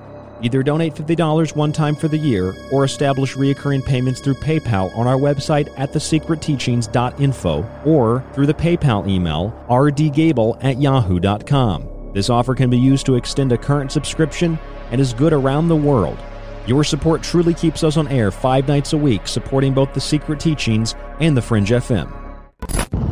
Either donate $50 one time for the year or establish recurring payments through PayPal on our website at thesecretteachings.info or through the PayPal email rdgable at yahoo.com. This offer can be used to extend a current subscription and is good around the world. Your support truly keeps us on air five nights a week, supporting both the Secret Teachings and the Fringe FM.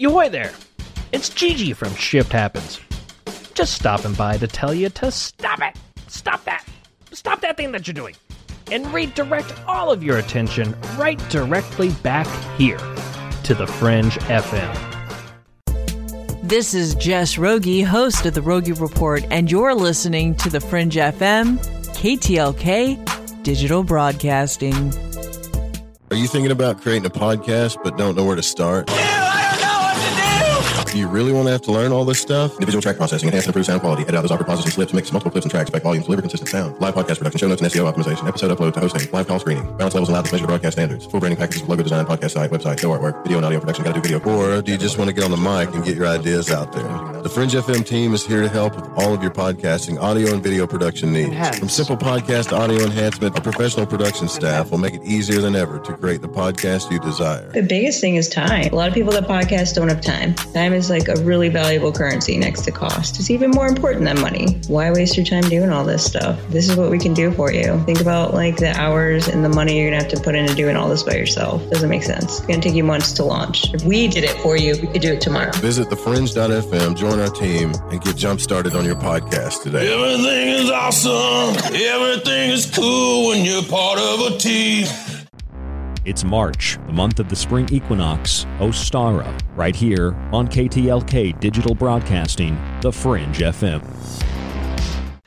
Yoy there! It's Gigi from Shift Happens. Just stopping by to tell you to stop it! Stop that! Stop that thing that you're doing! And redirect all of your attention right directly back here to the Fringe FM. This is Jess Rogie, host of the Rogie Report, and you're listening to the Fringe FM, KTLK, Digital Broadcasting. Are you thinking about creating a podcast but don't know where to start? Do you really want to have to learn all this stuff? Individual track processing, enhance and improve sound quality, edit out those awkward pauses and slips, mix multiple clips and tracks, back volumes, deliver consistent sound, live podcast production, show notes and SEO optimization, episode upload to hosting, live call screening, balance levels allowed to measure broadcast standards, full branding packages, logo design, podcast site, website, show artwork, video and audio production, gotta do video. Or do you just want to get on the mic and get your ideas out there? The Fringe FM team is here to help with all of your podcasting, audio and video production needs. From simple podcast audio enhancement, our professional production staff will make it easier than ever to create the podcast you desire. The biggest thing is time. A lot of people that podcast don't have time. Time is like a really valuable currency next to cost. It's even more important than money. Why waste your time doing all this stuff? This is what we can do for you. Think about like the hours and the money you're gonna have to put into doing all this by yourself. Doesn't make sense. It's gonna take you months to launch. If we did it for you, we could do it tomorrow. Visit thefringe.fm, join our team, and get jump started on your podcast today. Everything is awesome. Everything is cool when you're part of a team. It's March, the month of the spring equinox, Ostara, right here on KTLK Digital Broadcasting, The Fringe FM.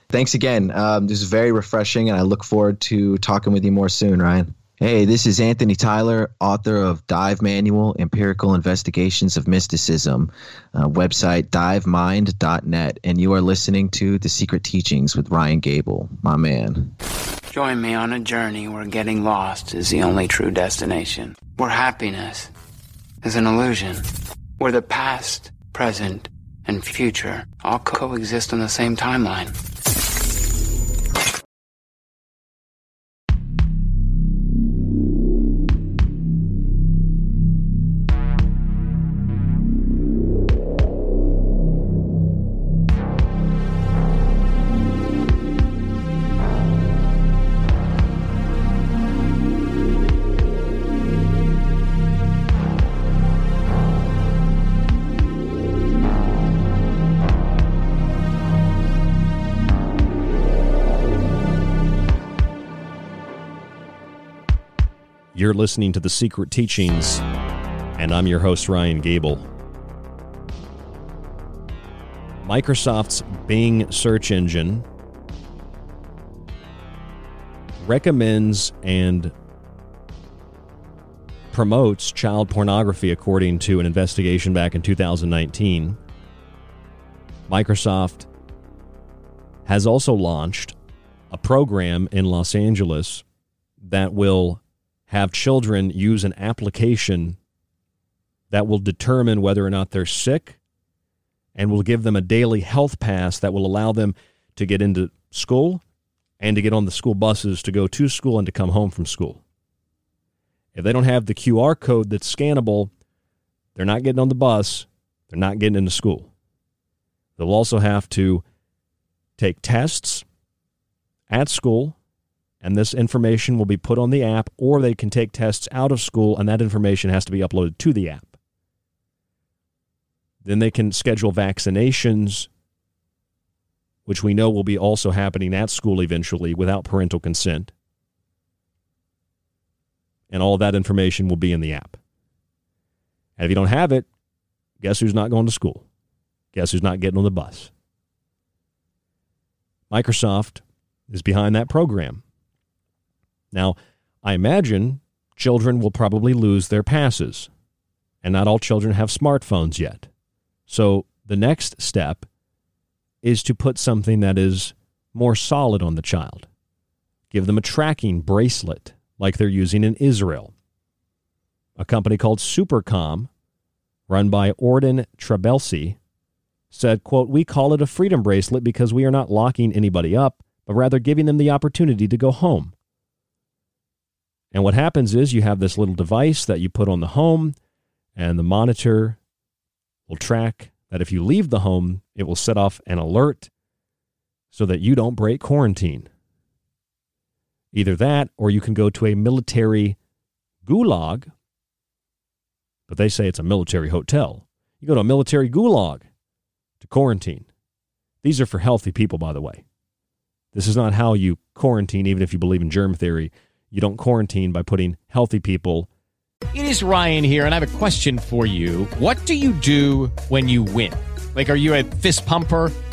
Thanks again. Um, this is very refreshing, and I look forward to talking with you more soon, Ryan. Hey, this is Anthony Tyler, author of Dive Manual Empirical Investigations of Mysticism, uh, website divemind.net, and you are listening to The Secret Teachings with Ryan Gable, my man. Join me on a journey where getting lost is the only true destination, where happiness is an illusion, where the past, present, and future all coexist on the same timeline. You're listening to The Secret Teachings, and I'm your host, Ryan Gable. Microsoft's Bing search engine recommends and promotes child pornography according to an investigation back in 2019. Microsoft has also launched a program in Los Angeles that will have children use an application that will determine whether or not they're sick and will give them a daily health pass that will allow them to get into school and to get on the school buses to go to school and to come home from school. If they don't have the QR code that's scannable, they're not getting on the bus, they're not getting into school. They'll also have to take tests at school and this information will be put on the app, or they can take tests out of school, and that information has to be uploaded to the app. Then they can schedule vaccinations, which we know will be also happening at school eventually without parental consent. And all that information will be in the app. And if you don't have it, guess who's not going to school? Guess who's not getting on the bus? Microsoft is behind that program. Now, I imagine children will probably lose their passes, and not all children have smartphones yet. So the next step is to put something that is more solid on the child. Give them a tracking bracelet like they're using in Israel. A company called Supercom, run by Ordan Trabelsi, said, quote, We call it a freedom bracelet because we are not locking anybody up, but rather giving them the opportunity to go home. And what happens is you have this little device that you put on the home, and the monitor will track that if you leave the home, it will set off an alert so that you don't break quarantine. Either that, or you can go to a military gulag, but they say it's a military hotel. You go to a military gulag to quarantine. These are for healthy people, by the way. This is not how you quarantine, even if you believe in germ theory. You don't quarantine by putting healthy people. It is Ryan here, and I have a question for you. What do you do when you win? Like, are you a fist pumper?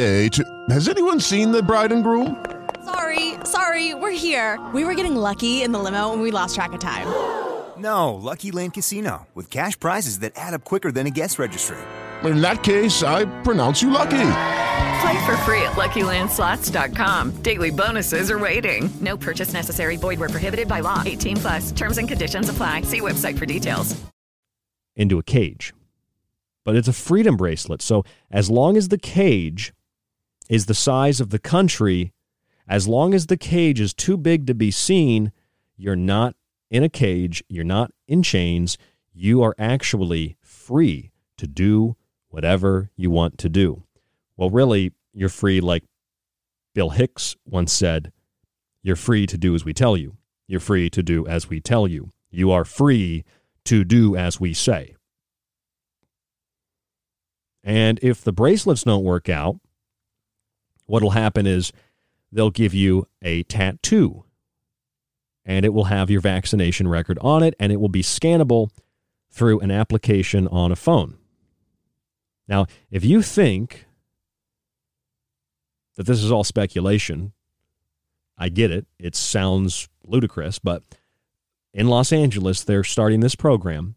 to. Has anyone seen the bride and groom? Sorry, sorry, we're here. We were getting lucky in the limo and we lost track of time. No, Lucky Land Casino, with cash prizes that add up quicker than a guest registry. In that case, I pronounce you lucky. Play for free at LuckyLandSlots.com. Daily bonuses are waiting. No purchase necessary. Void where prohibited by law. 18 plus. Terms and conditions apply. See website for details. Into a cage. But it's a freedom bracelet. So as long as the cage is the size of the country, as long as the cage is too big to be seen, you're not in a cage, you're not in chains, you are actually free to do whatever you want to do. Well, really, you're free, like Bill Hicks once said, you're free to do as we tell you. You're free to do as we tell you. You are free to do as we say. And if the bracelets don't work out, what'll happen is they'll give you a tattoo and it will have your vaccination record on it and it will be scannable through an application on a phone. Now, if you think that this is all speculation, I get it. It sounds ludicrous, but in Los Angeles, they're starting this program.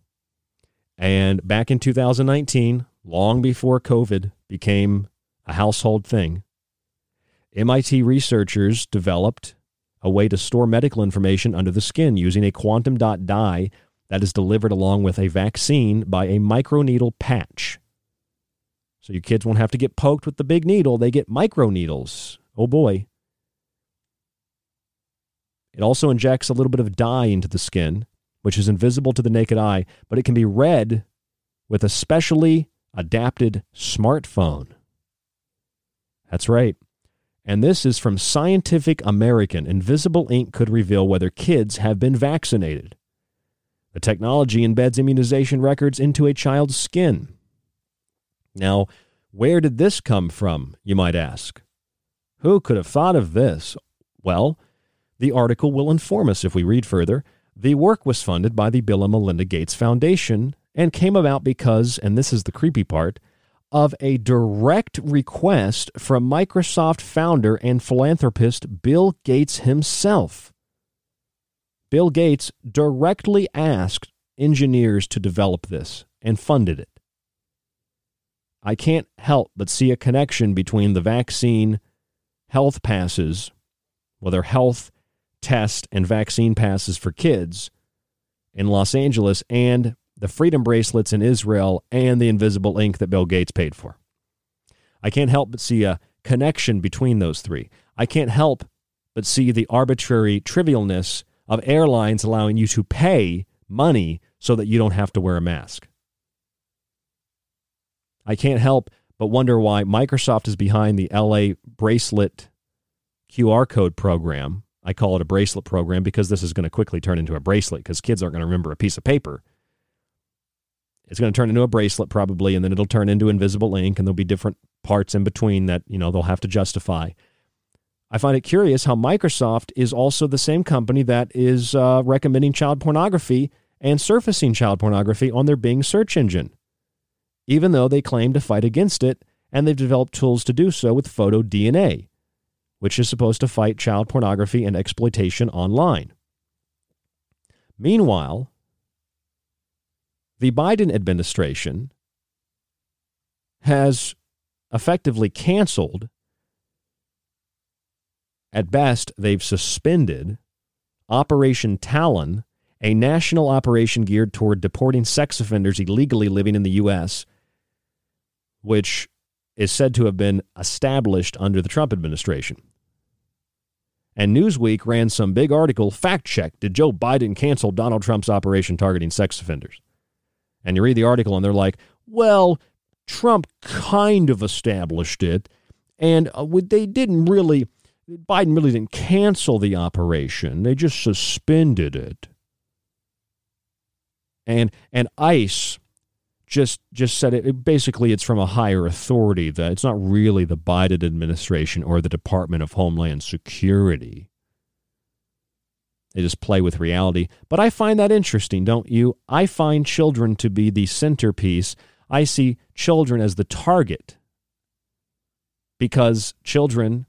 And back in 2019, long before COVID became a household thing, MIT researchers developed a way to store medical information under the skin using a quantum dot dye that is delivered along with a vaccine by a microneedle patch. So your kids won't have to get poked with the big needle, they get microneedles. Oh boy. It also injects a little bit of dye into the skin, which is invisible to the naked eye, but it can be read with a specially adapted smartphone. That's right. And this is from Scientific American. Invisible ink could reveal whether kids have been vaccinated. The technology embeds immunization records into a child's skin. Now, where did this come from, you might ask? Who could have thought of this? Well, the article will inform us if we read further. The work was funded by the Bill and Melinda Gates Foundation and came about because, and this is the creepy part, of a direct request from Microsoft founder and philanthropist Bill Gates himself. Bill Gates directly asked engineers to develop this and funded it. I can't help but see a connection between the vaccine health passes, whether health test and vaccine passes for kids in Los Angeles, and the freedom bracelets in Israel, and the invisible ink that Bill Gates paid for. I can't help but see a connection between those three. I can't help but see the arbitrary trivialness of airlines allowing you to pay money so that you don't have to wear a mask. I can't help but wonder why Microsoft is behind the LA bracelet QR code program. I call it a bracelet program because this is going to quickly turn into a bracelet because kids aren't going to remember a piece of paper. It's going to turn into a bracelet probably, and then it'll turn into invisible ink, and there'll be different parts in between that you know they'll have to justify. I find it curious how Microsoft is also the same company that is uh, recommending child pornography and surfacing child pornography on their Bing search engine, even though they claim to fight against it and they've developed tools to do so with photo DNA, which is supposed to fight child pornography and exploitation online. Meanwhile, the Biden administration has effectively canceled at best, they've suspended Operation Talon, a national operation geared toward deporting sex offenders illegally living in the U.S., which is said to have been established under the Trump administration. And Newsweek ran some big article fact check Did Joe Biden cancel Donald Trump's operation targeting sex offenders? And you read the article and they're like, well, Trump kind of established it, and uh, they didn't really Biden really didn't cancel the operation, they just suspended it. And and ICE just just said it basically it's from a higher authority that it's not really the Biden administration or the Department of Homeland Security. They just play with reality. But I find that interesting, don't you? I find children to be the centerpiece. I see children as the target because children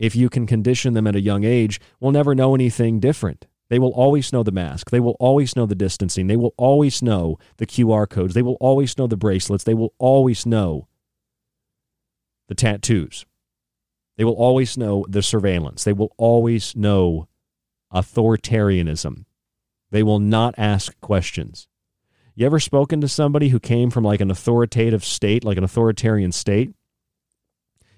if you can condition them at a young age, will never know anything different. They will always know the mask. They will always know the distancing. They will always know the QR codes. They will always know the bracelets. They will always know the tattoos. They will always know the surveillance. They will always know authoritarianism. They will not ask questions. You ever spoken to somebody who came from like an authoritative state, like an authoritarian state?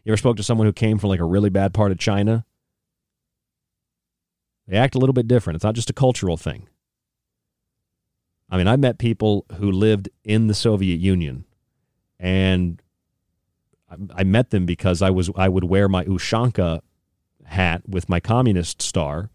You ever spoke to someone who came from like a really bad part of China? They act a little bit different. It's not just a cultural thing. I mean, I met people who lived in the Soviet Union, and I met them because I was I would wear my Ushanka hat with my communist star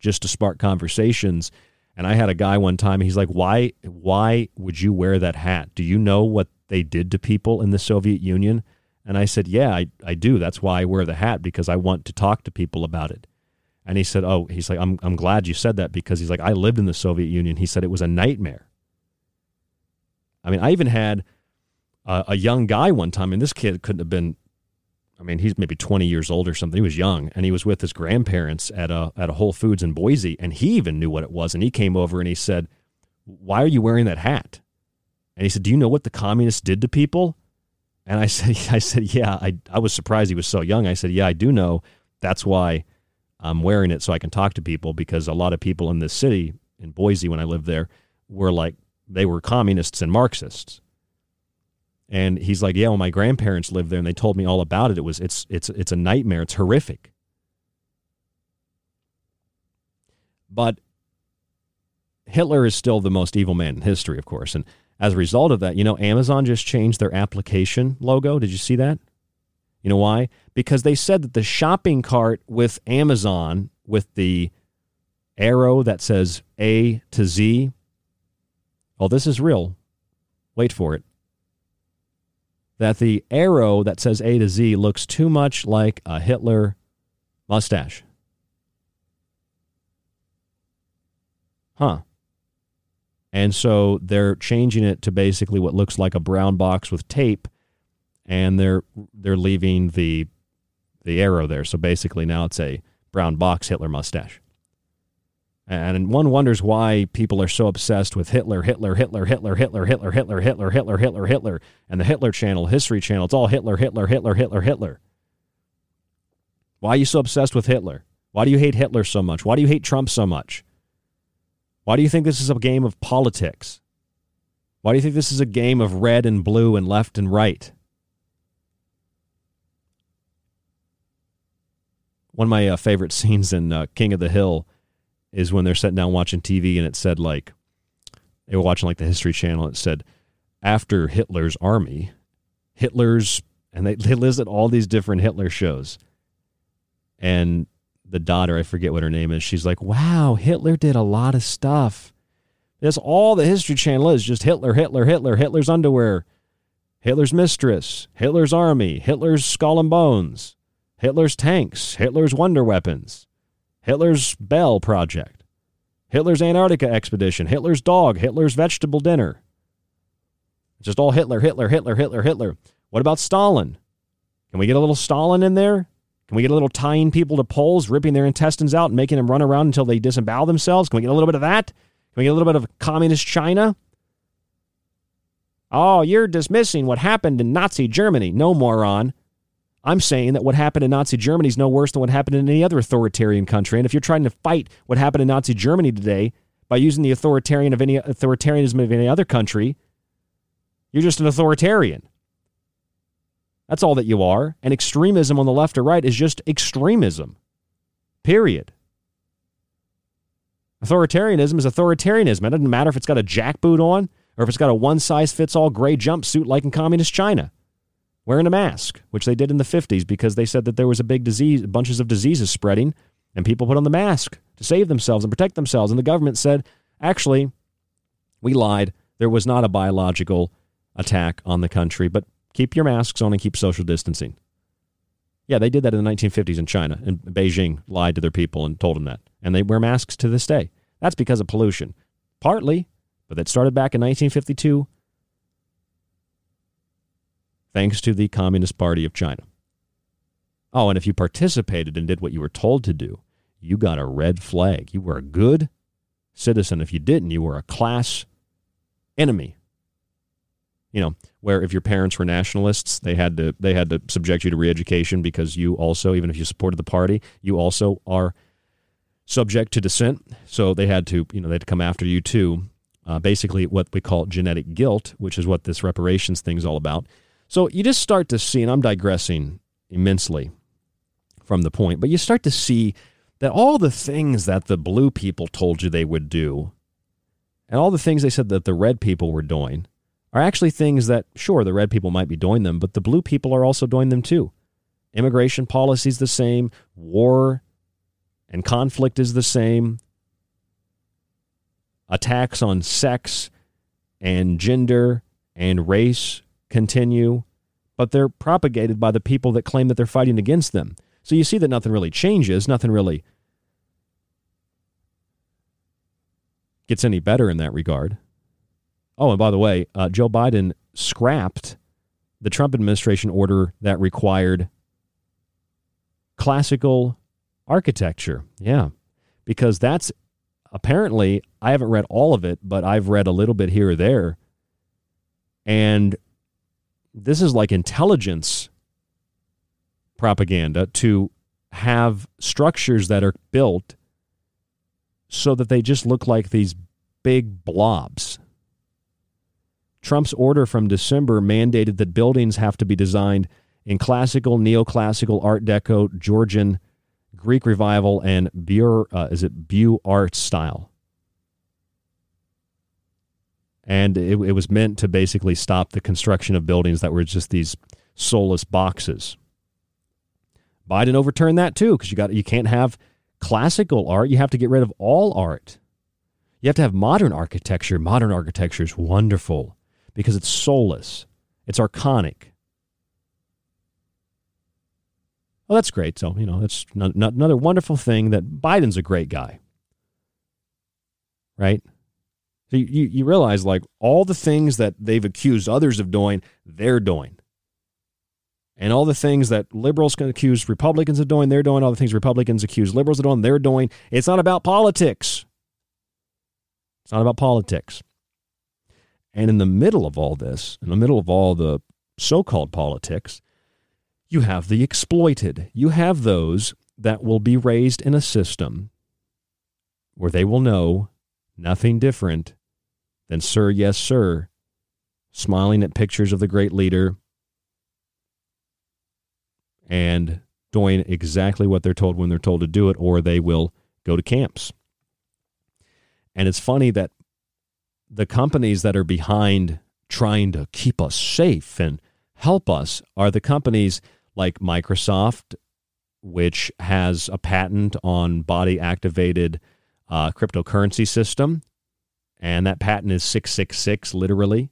just to spark conversations. And I had a guy one time. He's like, "Why? Why would you wear that hat? Do you know what they did to people in the Soviet Union?" And I said, Yeah, I, I do. That's why I wear the hat because I want to talk to people about it. And he said, Oh, he's like, I'm, I'm glad you said that because he's like, I lived in the Soviet Union. He said it was a nightmare. I mean, I even had a, a young guy one time, and this kid couldn't have been, I mean, he's maybe 20 years old or something. He was young, and he was with his grandparents at a, at a Whole Foods in Boise, and he even knew what it was. And he came over and he said, Why are you wearing that hat? And he said, Do you know what the communists did to people? And I (laughs) said, I said, yeah, I, I was surprised he was so young. I said, yeah, I do know. That's why I'm wearing it so I can talk to people because a lot of people in this city, in Boise, when I lived there, were like, they were communists and Marxists. And he's like, yeah, well, my grandparents lived there and they told me all about it. It was, it's, it's, it's a nightmare. It's horrific. But Hitler is still the most evil man in history, of course. And as a result of that, you know, Amazon just changed their application logo. Did you see that? You know why? Because they said that the shopping cart with Amazon, with the arrow that says A to Z, oh, this is real. Wait for it. That the arrow that says A to Z looks too much like a Hitler mustache. Huh. And so they're changing it to basically what looks like a brown box with tape, and they're they're leaving the the arrow there. So basically now it's a brown box Hitler mustache. And one wonders why people are so obsessed with Hitler, Hitler, Hitler, Hitler, Hitler, Hitler, Hitler, Hitler, Hitler, Hitler, Hitler, and the Hitler channel, History Channel. It's all Hitler, Hitler, Hitler, Hitler, Hitler. Why are you so obsessed with Hitler? Why do you hate Hitler so much? Why do you hate Trump so much? Why do you think this is a game of politics? Why do you think this is a game of red and blue and left and right? One of my uh, favorite scenes in uh, King of the Hill is when they're sitting down watching TV and it said, like, they were watching like the History Channel. It said, after Hitler's army, Hitler's and they, (laughs) they listed all these different Hitler shows. And the daughter, I forget what her name is, she's like, wow, Hitler did a lot of stuff. That's all the History Channel is just Hitler, Hitler, Hitler, Hitler's underwear, Hitler's mistress, Hitler's army, Hitler's skull and bones, Hitler's tanks, Hitler's wonder weapons, Hitler's Bell Project, Hitler's Antarctica expedition, Hitler's dog, Hitler's vegetable dinner. Just all Hitler, Hitler, Hitler, Hitler, Hitler. What about Stalin? Can we get a little Stalin in there? Can we get a little tying people to poles, ripping their intestines out, and making them run around until they disembowel themselves? Can we get a little bit of that? Can we get a little bit of communist China? Oh, you're dismissing what happened in Nazi Germany. No, moron. I'm saying that what happened in Nazi Germany is no worse than what happened in any other authoritarian country. And if you're trying to fight what happened in Nazi Germany today by using the authoritarian of any authoritarianism of any other country, you're just an authoritarian. That's all that you are. And extremism on the left or right is just extremism. Period. Authoritarianism is authoritarianism. It doesn't matter if it's got a jackboot on or if it's got a one size fits all gray jumpsuit like in communist China, wearing a mask, which they did in the 50s because they said that there was a big disease, bunches of diseases spreading, and people put on the mask to save themselves and protect themselves. And the government said, actually, we lied. There was not a biological attack on the country, but keep your masks on and keep social distancing. Yeah, they did that in the 1950s in China, and Beijing lied to their people and told them that. And they wear masks to this day. That's because of pollution. Partly, but that started back in 1952 thanks to the Communist Party of China. Oh, and if you participated and did what you were told to do, you got a red flag. You were a good citizen. If you didn't, you were a class enemy you know, where if your parents were nationalists, they had to they had to subject you to re-education because you also, even if you supported the party, you also are subject to dissent. So they had to, you know, they had to come after you too. Uh, basically, what we call genetic guilt, which is what this reparations thing is all about. So you just start to see, and I'm digressing immensely from the point, but you start to see that all the things that the blue people told you they would do, and all the things they said that the red people were doing, are actually things that, sure, the red people might be doing them, but the blue people are also doing them too. Immigration policy is the same, war and conflict is the same, attacks on sex and gender and race continue, but they're propagated by the people that claim that they're fighting against them. So you see that nothing really changes, nothing really gets any better in that regard. Oh, and by the way, uh, Joe Biden scrapped the Trump administration order that required classical architecture. Yeah, because that's apparently, I haven't read all of it, but I've read a little bit here or there. And this is like intelligence propaganda to have structures that are built so that they just look like these big blobs Trump's order from December mandated that buildings have to be designed in classical, neoclassical, Art Deco, Georgian, Greek Revival, and Beaux, uh, is it Beaux Art style. And it, it was meant to basically stop the construction of buildings that were just these soulless boxes. Biden overturned that too because you got you can't have classical art. You have to get rid of all art. You have to have modern architecture. Modern architecture is wonderful because it's soulless, it's archonic. Well, that's great. So, you know, that's not, not another wonderful thing that Biden's a great guy. Right? So you, you realize like all the things that they've accused others of doing, they're doing. And all the things that liberals can accuse Republicans of doing, they're doing. All the things Republicans accuse liberals of doing, they're doing. It's not about politics. It's not about politics. And in the middle of all this, in the middle of all the so called politics, you have the exploited. You have those that will be raised in a system where they will know nothing different than, sir, yes, sir, smiling at pictures of the great leader and doing exactly what they're told when they're told to do it, or they will go to camps. And it's funny that the companies that are behind trying to keep us safe and help us are the companies like Microsoft, which has a patent on body activated uh, cryptocurrency system, and that patent is 666 literally.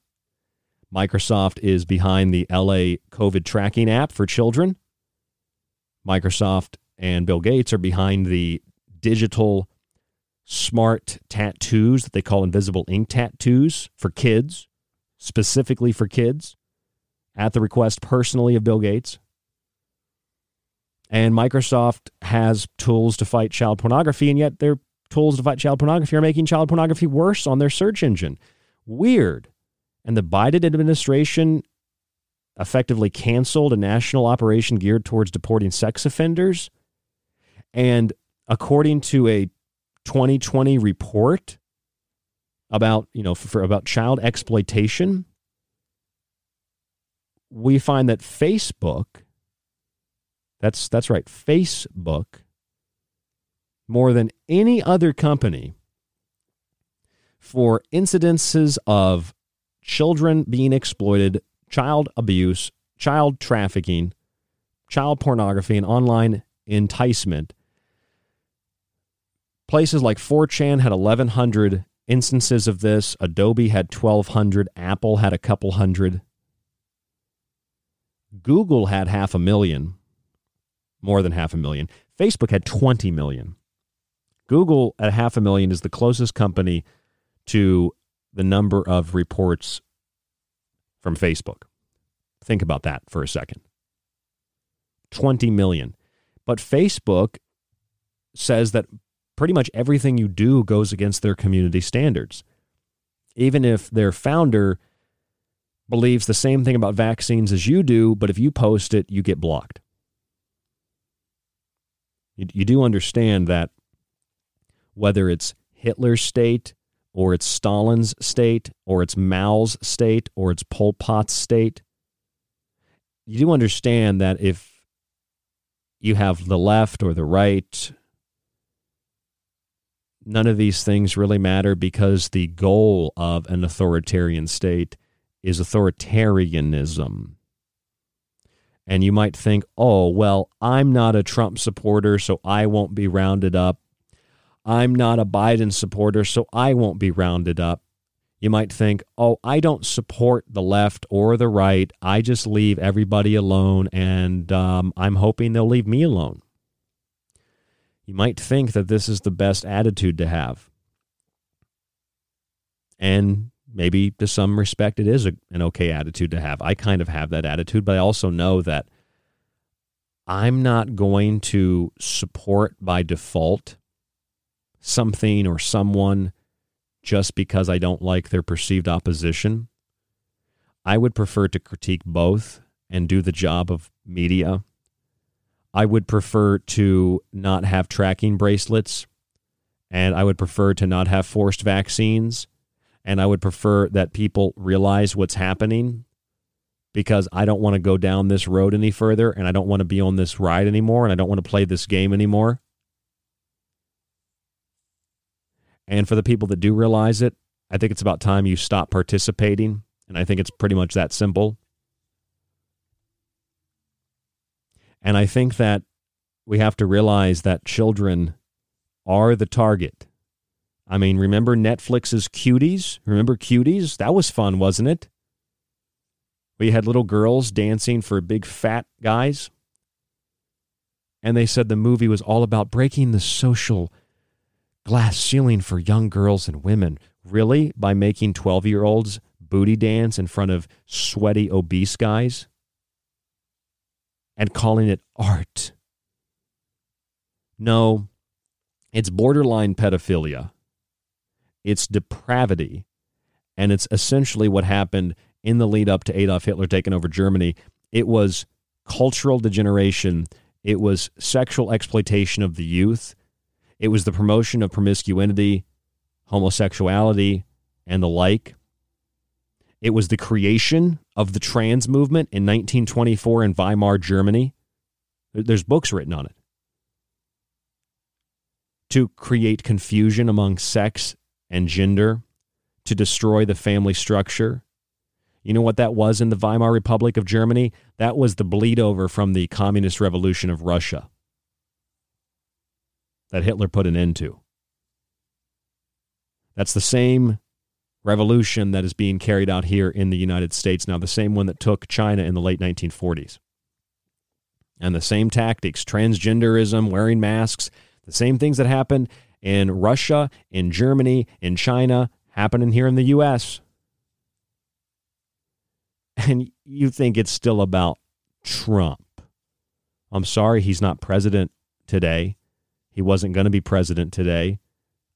Microsoft is behind the LA COVID tracking app for children. Microsoft and Bill Gates are behind the digital smart tattoos that they call invisible ink tattoos for kids, specifically for kids, at the request personally of Bill Gates. And Microsoft has tools to fight child pornography, and yet their tools to fight child pornography are making child pornography worse on their search engine. Weird. And the Biden administration effectively canceled a national operation geared towards deporting sex offenders. And according to a 2020 report about, you know, for, about child exploitation, we find that Facebook that's that's right, Facebook more than any other company for incidences of children being exploited, child abuse, child trafficking, child pornography, and online enticement. Places like 4chan had 1,100 instances of this. Adobe had 1,200. Apple had a couple hundred. Google had half a million, more than half a million. Facebook had 20 million. Google at half a million is the closest company to the number of reports from Facebook. Think about that for a second 20 million. But Facebook says that pretty much everything you do goes against their community standards. Even if their founder believes the same thing about vaccines as you do, but if you post it, you get blocked. You, do understand that whether it's Hitler's state or it's Stalin's state or it's Mao's state or it's Pol Pot's state, you do understand that if you have the left or the right, none of these things really matter because the goal of an authoritarian state is authoritarianism. And you might think, oh, well, I'm not a Trump supporter, so I won't be rounded up. I'm not a Biden supporter, so I won't be rounded up. You might think, oh, I don't support the left or the right. I just leave everybody alone, and um, I'm hoping they'll leave me alone. You might think that this is the best attitude to have. And maybe to some respect, it is a, an okay attitude to have. I kind of have that attitude, but I also know that I'm not going to support by default something or someone just because I don't like their perceived opposition. I would prefer to critique both and do the job of media. I would prefer to not have tracking bracelets, and I would prefer to not have forced vaccines, and I would prefer that people realize what's happening because I don't want to go down this road any further, and I don't want to be on this ride anymore, and I don't want to play this game anymore. And for the people that do realize it, I think it's about time you stop participating. And I think it's pretty much that simple. And I think that we have to realize that children are the target. I mean, remember Netflix's Cuties? Remember Cuties? That was fun, wasn't it? We had little girls dancing for big fat guys. And they said the movie was all about breaking the social glass ceiling for young girls and women. Really? By making 12 year olds booty dance in front of sweaty, obese guys? And calling it art? No, it's borderline pedophilia. It's depravity. And it's essentially what happened in the lead up to Adolf Hitler taking over Germany. It was cultural degeneration, it was sexual exploitation of the youth, it was the promotion of promiscuity, homosexuality, and the like. It was the creation of the trans movement in 1924 in Weimar, Germany. There's books written on it. To create confusion among sex and gender, to destroy the family structure, You know what that was in the Weimar Republic of Germany? That was the bleed over from the communist revolution of Russia that Hitler put an end to. That's the same revolution that is being carried out here in the United States now, the same one that took China in the late 1940s. And the same tactics transgenderism, wearing masks, the same things that happened in Russia, in Germany, in China, happening here in the U.S. And you think it's still about Trump. I'm sorry he's not president today. He wasn't going to be president today.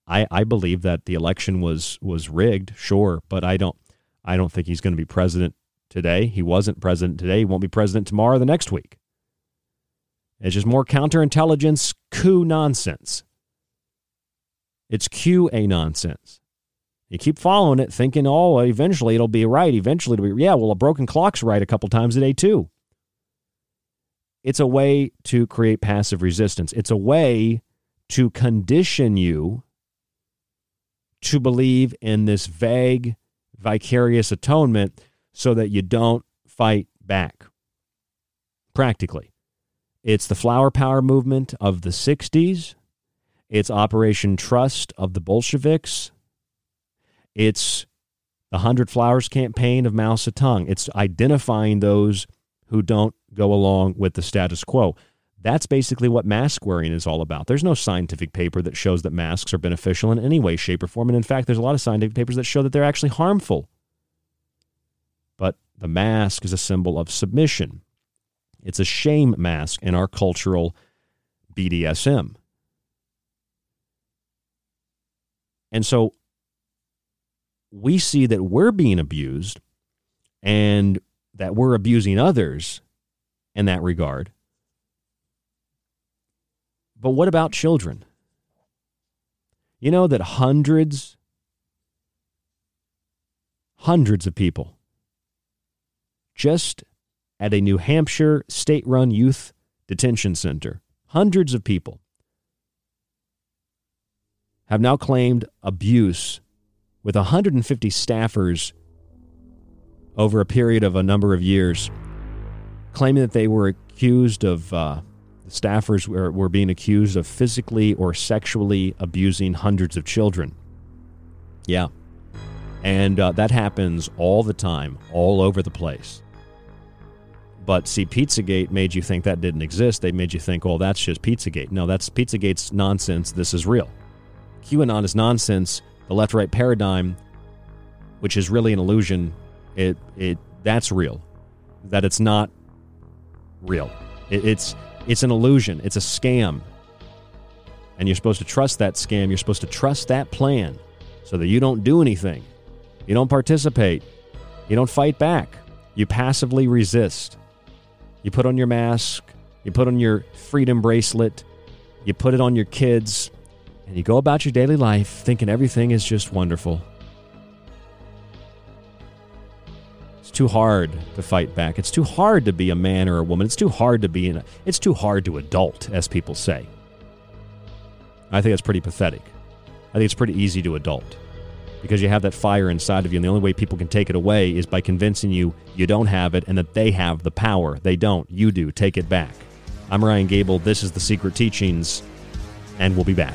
I, I believe that the election was was rigged, sure, but I don't I don't think he's going to be president today. He wasn't president today. He won't be president tomorrow or the next week. It's just more counterintelligence coup nonsense. It's QA nonsense. You keep following it, thinking, oh, eventually it'll be right. Eventually it'll be, yeah, well, a broken clock's right a couple times a day, too. It's a way to create passive resistance. It's a way to condition you to believe in this vague, vicarious atonement so that you don't fight back. Practically. It's the flower power movement of the 60s. It's Operation Trust of the Bolsheviks. It's the Hundred Flowers campaign of Mao Zedong. It's identifying those who don't go along with the status quo. That's basically what mask wearing is all about. There's no scientific paper that shows that masks are beneficial in any way, shape, or form. And in fact, there's a lot of scientific papers that show that they're actually harmful. But the mask is a symbol of submission. It's a shame mask in our cultural BDSM. And so we see that we're being abused and that we're abusing others in that regard. But what about children? You know that hundreds, hundreds of people just at a New Hampshire state run youth detention center, hundreds of people have now claimed abuse with 150 staffers over a period of a number of years, claiming that they were accused of uh, staffers were, were being accused of physically or sexually abusing hundreds of children. Yeah. And uh, that happens all the time, all over the place. But see, Pizzagate made you think that didn't exist. They made you think, oh, that's just Pizzagate. No, that's Pizzagate's nonsense. This is real. QAnon is nonsense. The left right paradigm, which is really an illusion, it, it, that's real. That it's not real. It, it's it's an illusion, it's a scam. And you're supposed to trust that scam. You're supposed to trust that plan so that you don't do anything. You don't participate. You don't fight back. You passively resist. You put on your mask. You put on your freedom bracelet. You put it on your kids. And you go about your daily life thinking everything is just wonderful. Too hard to fight back. It's too hard to be a man or a woman. It's too hard to be in a, it's too hard to adult, as people say. I think that's pretty pathetic. I think it's pretty easy to adult because you have that fire inside of you, and the only way people can take it away is by convincing you you don't have it and that they have the power. They don't. You do. Take it back. I'm Ryan Gable. This is The Secret Teachings, and we'll be back.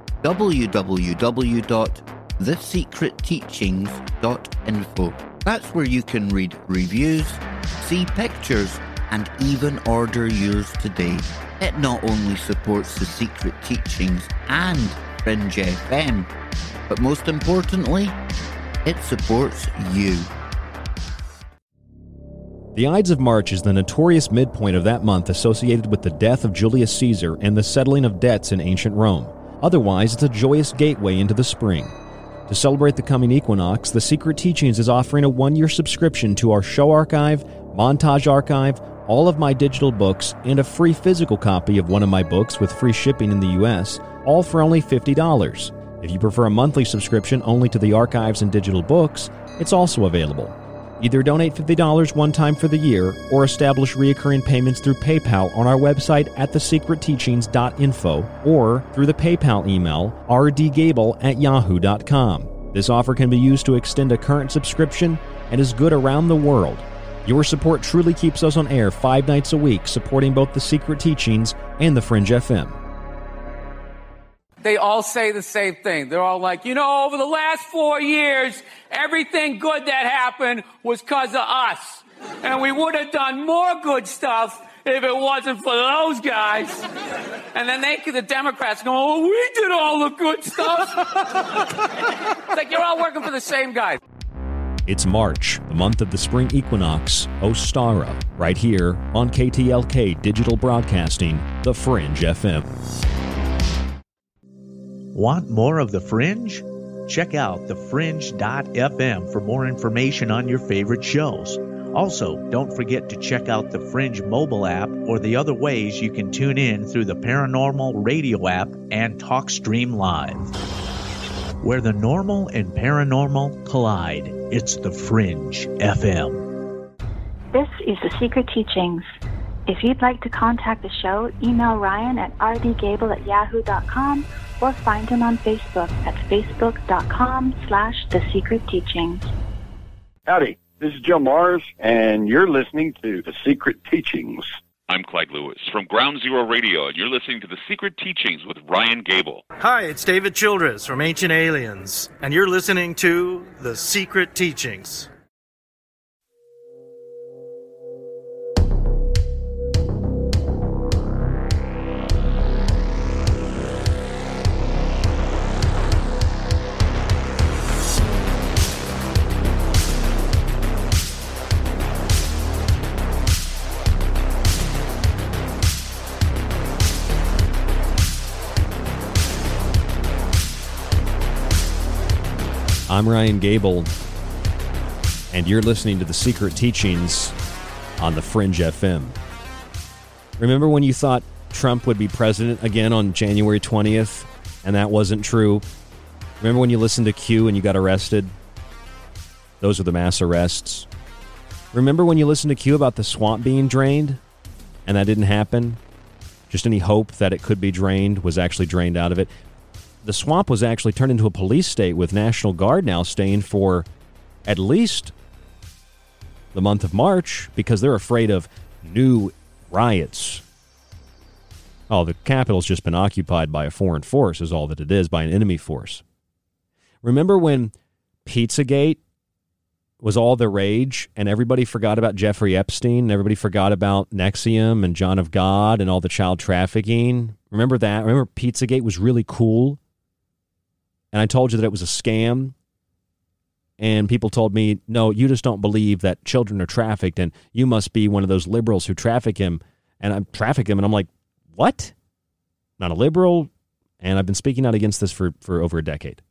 www.thesecretteachings.info. That's where you can read reviews, see pictures, and even order yours today. It not only supports the secret teachings and Fringe FM, but most importantly, it supports you. The Ides of March is the notorious midpoint of that month associated with the death of Julius Caesar and the settling of debts in ancient Rome. Otherwise, it's a joyous gateway into the spring. To celebrate the coming equinox, The Secret Teachings is offering a one year subscription to our show archive, montage archive, all of my digital books, and a free physical copy of one of my books with free shipping in the US, all for only $50. If you prefer a monthly subscription only to the archives and digital books, it's also available. Either donate $50 one time for the year or establish recurring payments through PayPal on our website at thesecretteachings.info or through the PayPal email rdgable at yahoo.com. This offer can be used to extend a current subscription and is good around the world. Your support truly keeps us on air five nights a week, supporting both the Secret Teachings and the Fringe FM. They all say the same thing. They're all like, you know, over the last four years, everything good that happened was because of us. And we would have done more good stuff if it wasn't for those guys. And then they, the Democrats go, oh, we did all the good stuff. it's like you're all working for the same guy. It's March, the month of the spring equinox, Ostara, right here on KTLK Digital Broadcasting, The Fringe FM. Want more of The Fringe? Check out thefringe.fm for more information on your favorite shows. Also, don't forget to check out the Fringe mobile app or the other ways you can tune in through the Paranormal Radio app and TalkStream Live. Where the normal and paranormal collide, it's the Fringe FM. This is The Secret Teachings. If you'd like to contact the show, email Ryan at rdgable at yahoo.com or find him on Facebook at facebook.com slash The Secret Teachings. Howdy, this is Joe Mars, and you're listening to The Secret Teachings. I'm Clyde Lewis from Ground Zero Radio, and you're listening to The Secret Teachings with Ryan Gable. Hi, it's David Childress from Ancient Aliens, and you're listening to The Secret Teachings. I'm Ryan Gable, and you're listening to The Secret Teachings on the Fringe FM. Remember when you thought Trump would be president again on January 20th, and that wasn't true? Remember when you listened to Q and you got arrested? Those are the mass arrests. Remember when you listened to Q about the swamp being drained, and that didn't happen? Just any hope that it could be drained was actually drained out of it the swamp was actually turned into a police state with National Guard now staying for at least the month of March because they're afraid of new riots. Oh, the capital's just been occupied by a foreign force, is all that it is, by an enemy force. Remember when Pizzagate was all the rage and everybody forgot about Jeffrey Epstein? and Everybody forgot about NXIVM and John of God and all the child trafficking? Remember that? Remember Pizzagate was really cool? And I told you that it was a scam, and people told me, no, you just don't believe that children are trafficked, and you must be one of those liberals who traffic him, and I'm traffic him, and I'm like, what? Not a liberal, and I've been speaking out against this for, for over a decade.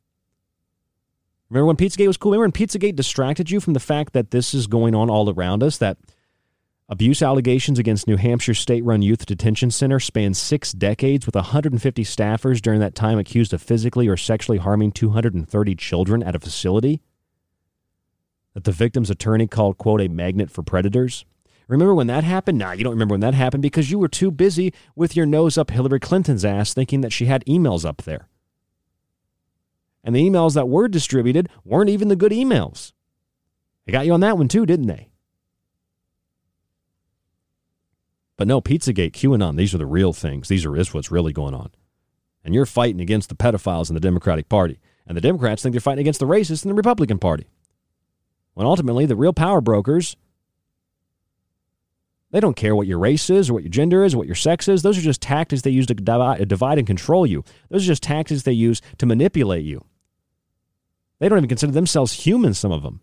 Remember when Pizzagate was cool? Remember when Pizzagate distracted you from the fact that this is going on all around us? That Abuse allegations against New Hampshire state run youth detention center span six decades, with 150 staffers during that time accused of physically or sexually harming 230 children at a facility that the victim's attorney called, quote, a magnet for predators. Remember when that happened? Nah, you don't remember when that happened because you were too busy with your nose up Hillary Clinton's ass thinking that she had emails up there. And the emails that were distributed weren't even the good emails. They got you on that one too, didn't they? But no, Pizzagate, QAnon, these are the real things. These are is what's really going on. And you're fighting against the pedophiles in the Democratic Party. And the Democrats think they're fighting against the racists in the Republican Party. When ultimately the real power brokers, they don't care what your race is or what your gender is or what your sex is. Those are just tactics they use to divide, divide and control you. Those are just tactics they use to manipulate you. They don't even consider themselves human, some of them.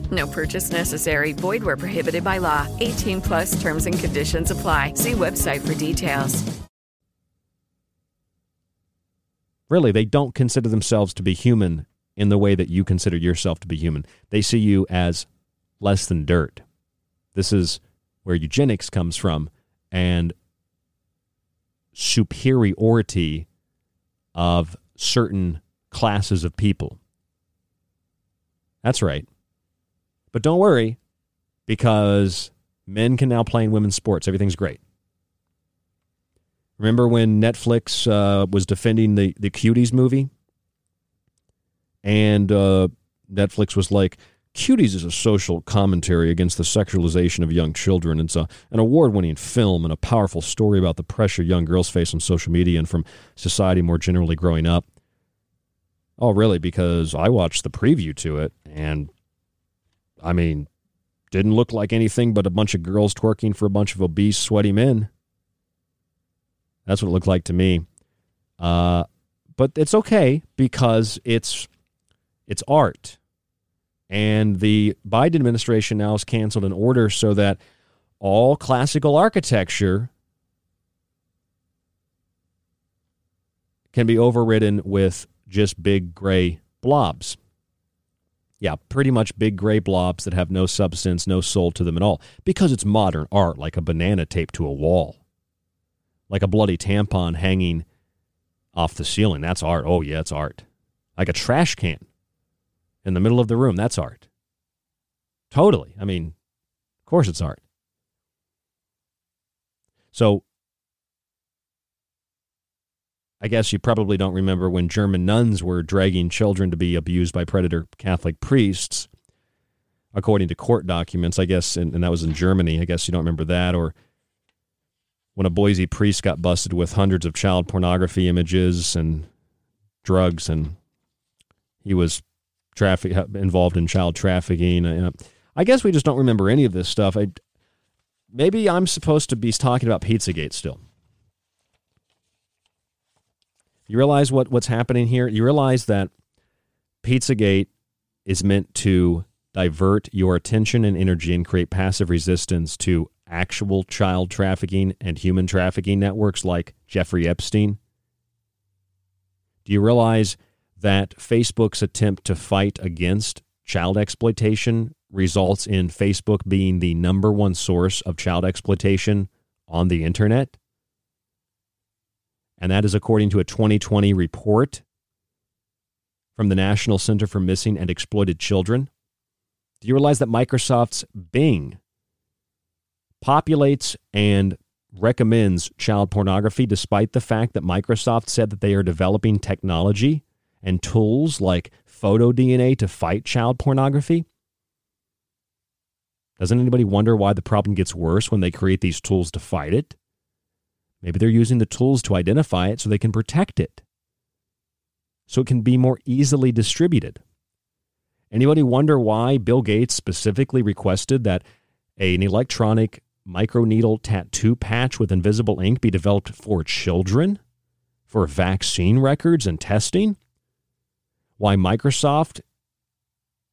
No purchase necessary. Void where prohibited by law. 18 plus terms and conditions apply. See website for details. Really, they don't consider themselves to be human in the way that you consider yourself to be human. They see you as less than dirt. This is where eugenics comes from and superiority of certain classes of people. That's right. But don't worry, because men can now play in women's sports. Everything's great. Remember when Netflix uh, was defending the, the Cuties movie? And uh, Netflix was like, Cuties is a social commentary against the sexualization of young children. It's a, an award winning film and a powerful story about the pressure young girls face on social media and from society more generally growing up. Oh, really? Because I watched the preview to it, and I mean, didn't look like anything but a bunch of girls twerking for a bunch of obese, sweaty men. That's what it looked like to me. Uh, but it's okay because it's it's art. And the Biden administration now has canceled an order so that all classical architecture can be overridden with just big gray blobs. Yeah, pretty much big gray blobs that have no substance, no soul to them at all, because it's modern art, like a banana taped to a wall, like a bloody tampon hanging off the ceiling. That's art. Oh, yeah, it's art. Like a trash can in the middle of the room. That's art. Totally. I mean, of course it's art. So I guess you probably don't remember when German nuns were dragging children to be abused by predator Catholic priests, according to court documents, I guess, and, and, that was in Germany. I guess you don't remember that. Or when a Boise priest got busted with hundreds of child pornography images and drugs, and he was traffic uh, involved in child trafficking. You uh, I guess we just don't remember any of this stuff. I, maybe I'm supposed to be talking about Pizzagate still. You realize what, what's happening here? You realize that Pizzagate is meant to divert your attention and energy and create passive resistance to actual child trafficking and human trafficking networks like Jeffrey Epstein? Do you realize that Facebook's attempt to fight against child exploitation results in Facebook being the number one source of child exploitation on the internet? And that is according to a 2020 report from the National Center for Missing and Exploited Children. Do you realize that Microsoft's Bing populates and recommends child pornography despite the fact that Microsoft said that they are developing technology and tools like photo DNA to fight child pornography? Doesn't anybody wonder why the problem gets worse when they create these tools to fight it? Maybe they're using the tools to identify it so they can protect it, so it can be more easily distributed. Anybody wonder why Bill Gates specifically requested that an electronic microneedle tattoo patch with invisible ink be developed for children for vaccine records and testing? Why Microsoft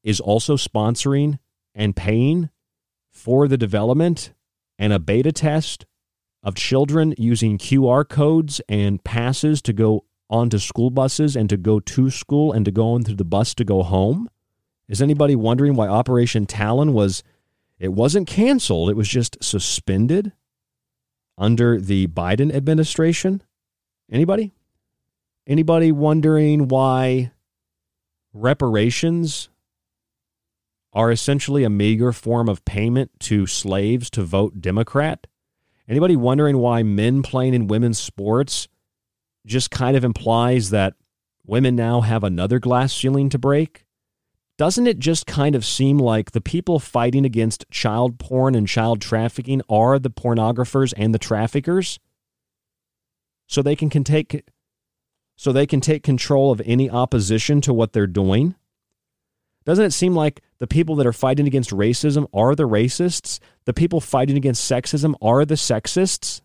is also sponsoring and paying for the development and a beta test of children using QR codes and passes to go onto school buses and to go to school and to go onto the bus to go home? Is anybody wondering why Operation Talon was it wasn't canceled, it was just suspended under the Biden administration? Anybody? Anybody wondering why reparations are essentially a meager form of payment to slaves to vote Democrat? Anybody wondering why men playing in women's sports just kind of implies that women now have another glass ceiling to break? Doesn't it just kind of seem like the people fighting against child porn and child trafficking are the pornographers and the traffickers? So they can, can take so they can take control of any opposition to what they're doing? Doesn't it seem like the people that are fighting against racism are the racists? The people fighting against sexism are the sexists?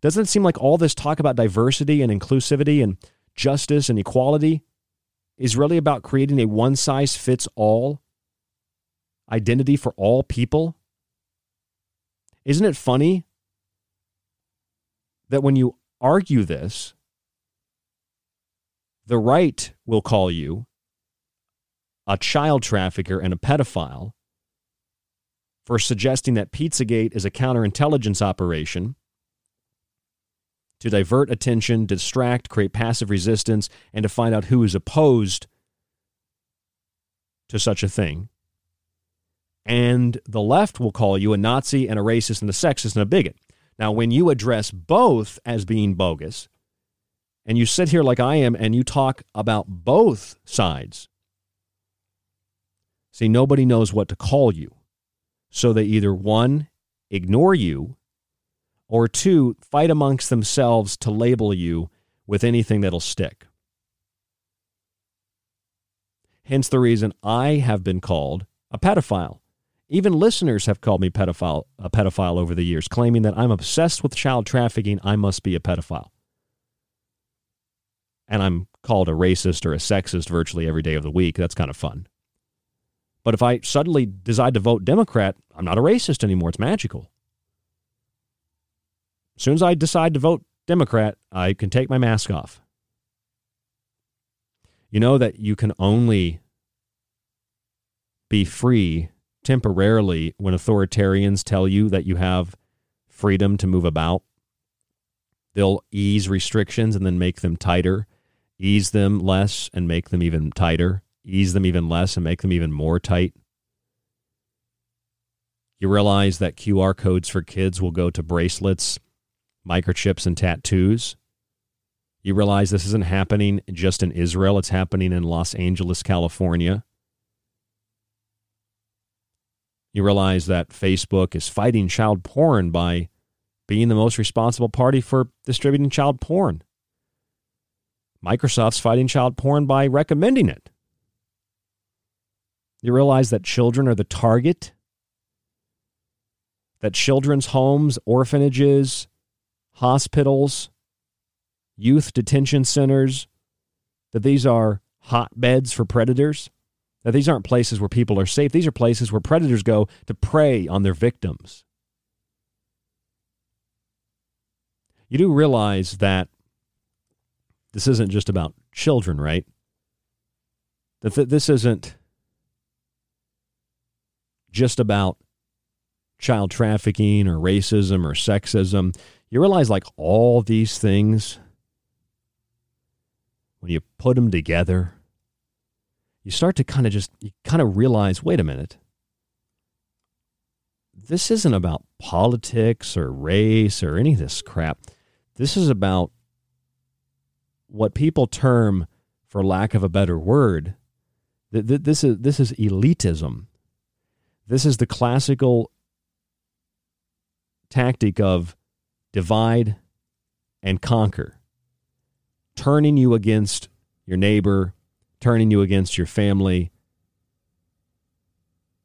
Doesn't it seem like all this talk about diversity and inclusivity and justice and equality is really about creating a one size fits all identity for all people? Isn't it funny that when you argue this, the right will call you a child trafficker and a pedophile for suggesting that Pizzagate is a counterintelligence operation to divert attention, distract, create passive resistance, and to find out who is opposed to such a thing. And the left will call you a Nazi and a racist and a sexist and a bigot. Now, when you address both as being bogus, and you sit here like I am and you talk about both sides See, nobody knows what to call you. So they either one, ignore you, or two, fight amongst themselves to label you with anything that'll stick. Hence the reason I have been called a pedophile. Even listeners have called me pedophile, a pedophile over the years, claiming that I'm obsessed with child trafficking. I must be a pedophile. And I'm called a racist or a sexist virtually every day of the week. That's kind of fun. But if I suddenly decide to vote Democrat, I'm not a racist anymore. It's magical. As soon as I decide to vote Democrat, I can take my mask off. You know that you can only be free temporarily when authoritarians tell you that you have freedom to move about. They'll ease restrictions and then make them tighter, ease them less and make them even tighter ease them even less and make them even more tight. You realize that QR codes for kids will go to bracelets, microchips, and tattoos. You realize this isn't happening just in Israel, it's happening in Los Angeles, California. You realize that Facebook is fighting child porn by being the most responsible party for distributing child porn. Microsoft's fighting child porn by recommending it. You realize that children are the target? That children's homes, orphanages, hospitals, youth detention centers, that these are hotbeds for predators? That these aren't places where people are safe. These are places where predators go to prey on their victims. You do realize that this isn't just about children, right? That this isn't just about child trafficking or racism or sexism. You realize, like, all these things, when you put them together, you start to kind of just, you kind of realize wait a minute. this isn't about politics or race or any of this crap. This is about what people term, for lack of a better word, th- th- this is this is elitism. This is the classical tactic of divide and conquer, turning you against your neighbor, turning you against your family,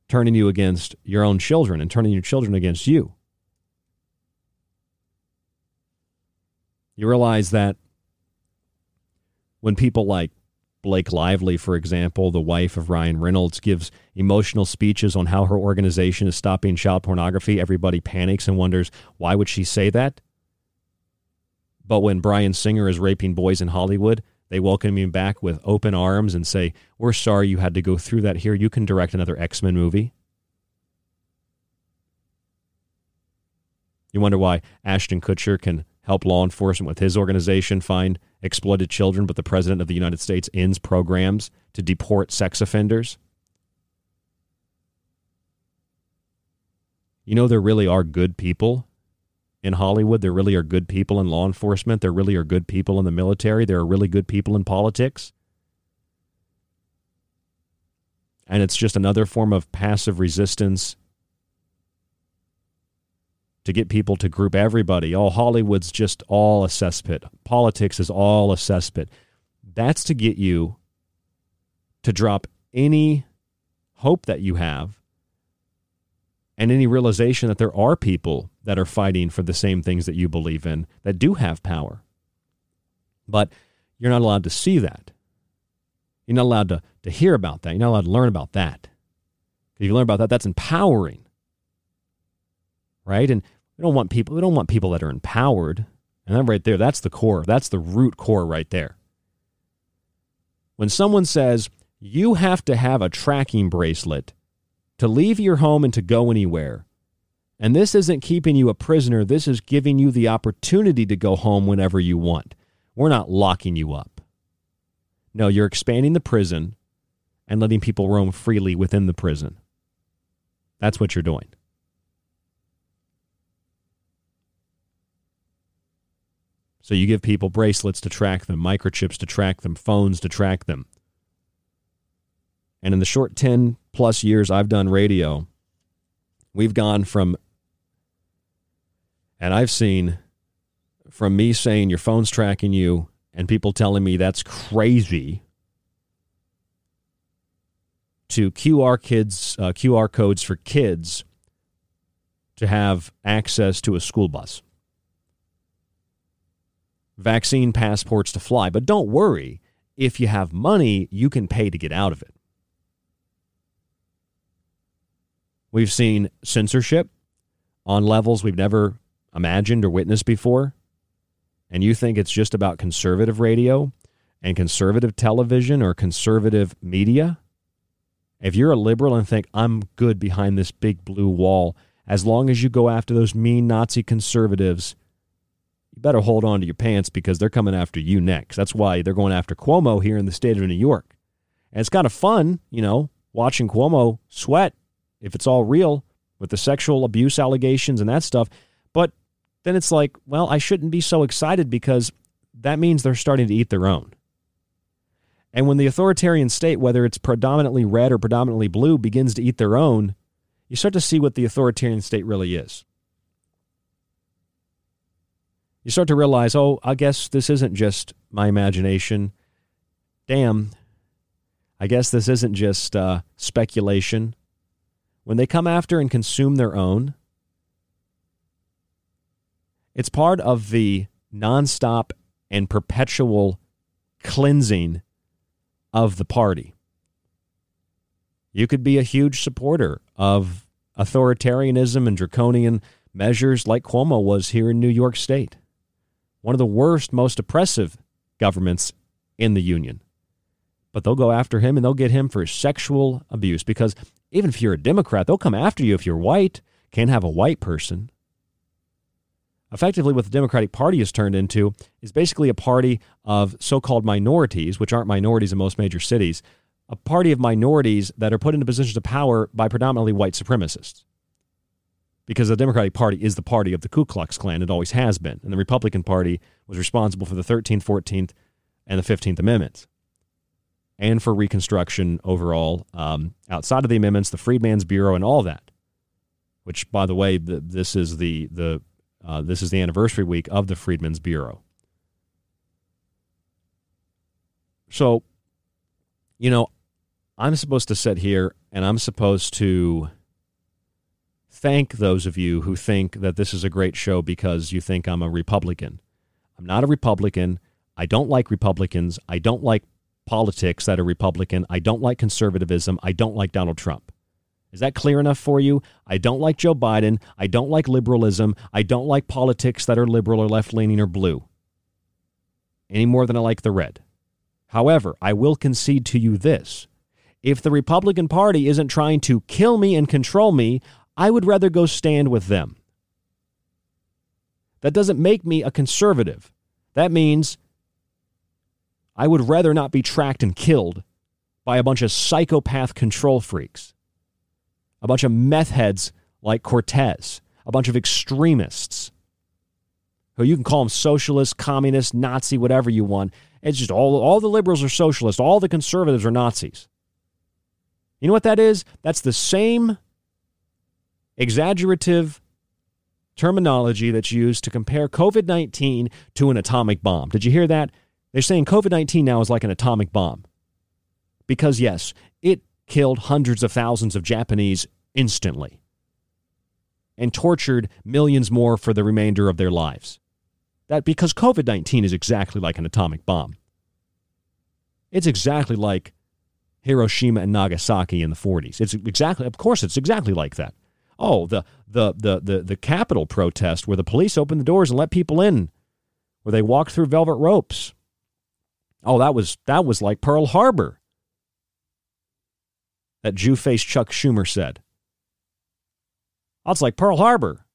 turning you against your own children, and turning your children against you. You realize that when people like Blake Lively, for example, the wife of Ryan Reynolds, gives emotional speeches on how her organization is stopping child pornography, everybody panics and wonders why would she say that? But when Bryan Singer is raping boys in Hollywood, they welcome him back with open arms and say, We're sorry you had to go through that here. You can direct another X Men movie. You wonder why Ashton Kutcher can help law enforcement with his organization find exploited children, but the President of the United States ends programs to deport sex offenders? You know, there really are good people in Hollywood. There really are good people in law enforcement. There really are good people in the military. There are really good people in politics. And it's just another form of passive resistance to get people to group everybody. Oh, Hollywood's just all a cesspit. Politics is all a cesspit. That's to get you to drop any hope that you have and any realization that there are people that are fighting for the same things that you believe in that do have power. But you're not allowed to see that. You're not allowed to, to hear about that. You're not allowed to learn about that. If you learn about that, that's empowering. Right? And we don't want people we don't want people that are empowered. And that right there, that's the core. That's the root core right there. When someone says you have to have a tracking bracelet to leave your home and to go anywhere, and this isn't keeping you a prisoner, this is giving you the opportunity to go home whenever you want. We're not locking you up. No, you're expanding the prison and letting people roam freely within the prison. That's what you're doing. So you give people bracelets to track them, microchips to track them, phones to track them. And in the short 10 plus years I've done radio, we've gone from, and I've seen from me saying your phone's tracking you and people telling me that's crazy to QR kids, uh, QR codes for kids to have access to a school bus vaccine passports to fly. But don't worry, if you have money, you can pay to get out of it. We've seen censorship on levels we've never imagined or witnessed before. And you think it's just about conservative radio and conservative television or conservative media? If you're a liberal and think, I'm good behind this big blue wall, as long as you go after those mean Nazi conservatives, you better hold on to your pants because they're coming after you next. That's why they're going after Cuomo here in the state of New York. And it's kind of fun, you know, watching Cuomo sweat if it's all real with the sexual abuse allegations and that stuff. But then it's like, well, I shouldn't be so excited because that means they're starting to eat their own. And when the authoritarian state, whether it's predominantly red or predominantly blue, begins to eat their own, you start to see what the authoritarian state really is you start to realize, oh, I guess this isn't just my imagination. Damn, I guess this isn't just uh, speculation. When they come after and consume their own, it's part of the nonstop and perpetual cleansing of the party. You could be a huge supporter of authoritarianism and draconian measures like Cuomo was here in New York State one of the worst, most oppressive governments in the union. But they'll go after him and they'll get him for sexual abuse because even if you're a Democrat, they'll come after you if you're white. Can't have a white person. Effectively, what the Democratic Party has turned into is basically a party of so called minorities, which aren't minorities in most major cities, a party of minorities that are put into positions of power by predominantly white supremacists. Because the Democratic Party is the party of the Ku Klux Klan. It always has been. And the Republican Party was responsible for the 13th, 14th, and the 15th Amendments and for Reconstruction overall. Um, outside of the amendments, the Freedmen's Bureau and all that, which, by the way, the, this is the, the, uh, this is the anniversary week of the Freedmen's Bureau. So, you know, I'm supposed to sit here and I'm supposed to thank those of you who think that this is a great show because you think I'm a Republican. I'm not a Republican. I don't like Republicans. I don't like politics that are Republican. I don't like conservatism. I don't like Donald Trump. Is that clear enough for you? I don't like Joe Biden. I don't like liberalism. I don't like politics that are liberal or left leaning or blue any more than I like the red. However, I will concede to you this. If the Republican Party isn't trying to kill me and control me, I would rather go stand with them. That doesn't make me a conservative. That means I would rather not be tracked and killed by a bunch of psychopath control freaks, a bunch of meth heads like Cortez, a bunch of extremists who you can call them socialist, communist, Nazi, whatever you want. It's just all, all the liberals are socialists, all the conservatives are Nazis. You know what that is? That's the same exaggerative terminology that's used to compare COVID 19 to an atomic bomb. Did you hear that? They're saying COVID 19 now is like an atomic bomb. Because, yes, it killed hundreds of thousands of Japanese instantly and tortured millions more for the remainder of their lives. That because COVID 19 is exactly like an atomic bomb. It's exactly like Hiroshima and Nagasaki in the 40s. It's exactly, of course, it's exactly like that. Oh, the the the the the Capitol protest where the police opened the doors and let people in, where they walked through velvet ropes. Oh, that was that was like Pearl Harbor. That Jew-faced Chuck Schumer said. Oh, it's like Pearl Harbor.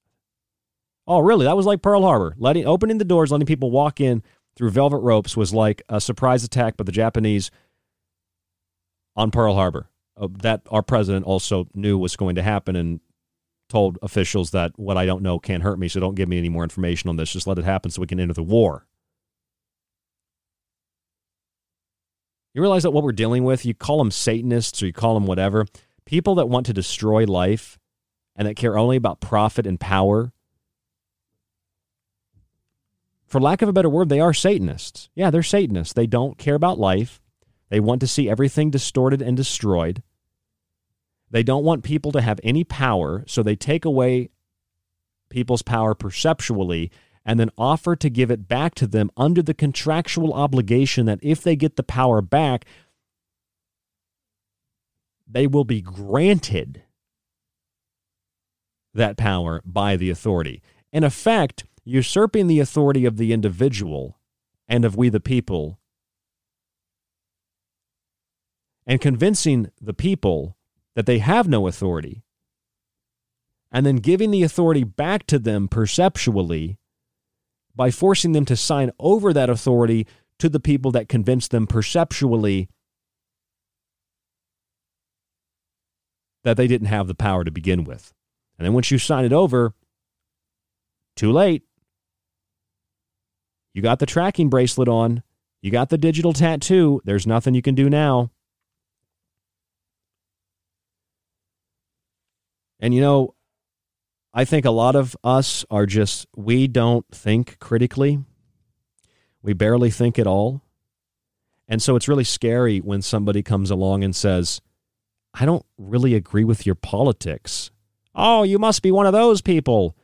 Oh, really? That was like Pearl Harbor. Letting opening the doors, letting people walk in through velvet ropes was like a surprise attack by the Japanese on Pearl Harbor. Uh, that our president also knew was going to happen and told officials that what I don't know can't hurt me, so don't give me any more information on this. Just let it happen so we can enter the war. You realize that what we're dealing with, you call them Satanists or you call them whatever, people that want to destroy life and that care only about profit and power. For lack of a better word, they are Satanists. Yeah, they're Satanists. They don't care about life. They want to see everything distorted and destroyed. They don't want people to have any power, so they take away people's power perceptually and then offer to give it back to them under the contractual obligation that if they get the power back, they will be granted that power by the authority. In effect, usurping the authority of the individual and of we the people and convincing the people that they have no authority, and then giving the authority back to them perceptually by forcing them to sign over that authority to the people that convince them perceptually that they didn't have the power to begin with. And then once you sign it over, too late. You got the tracking bracelet on, you got the digital tattoo. There's nothing you can do now. And you know, I think a lot of us are just, we don't think critically. We barely think at all. And so it's really scary when somebody comes along and says, I don't really agree with your politics. Oh, you must be one of those people.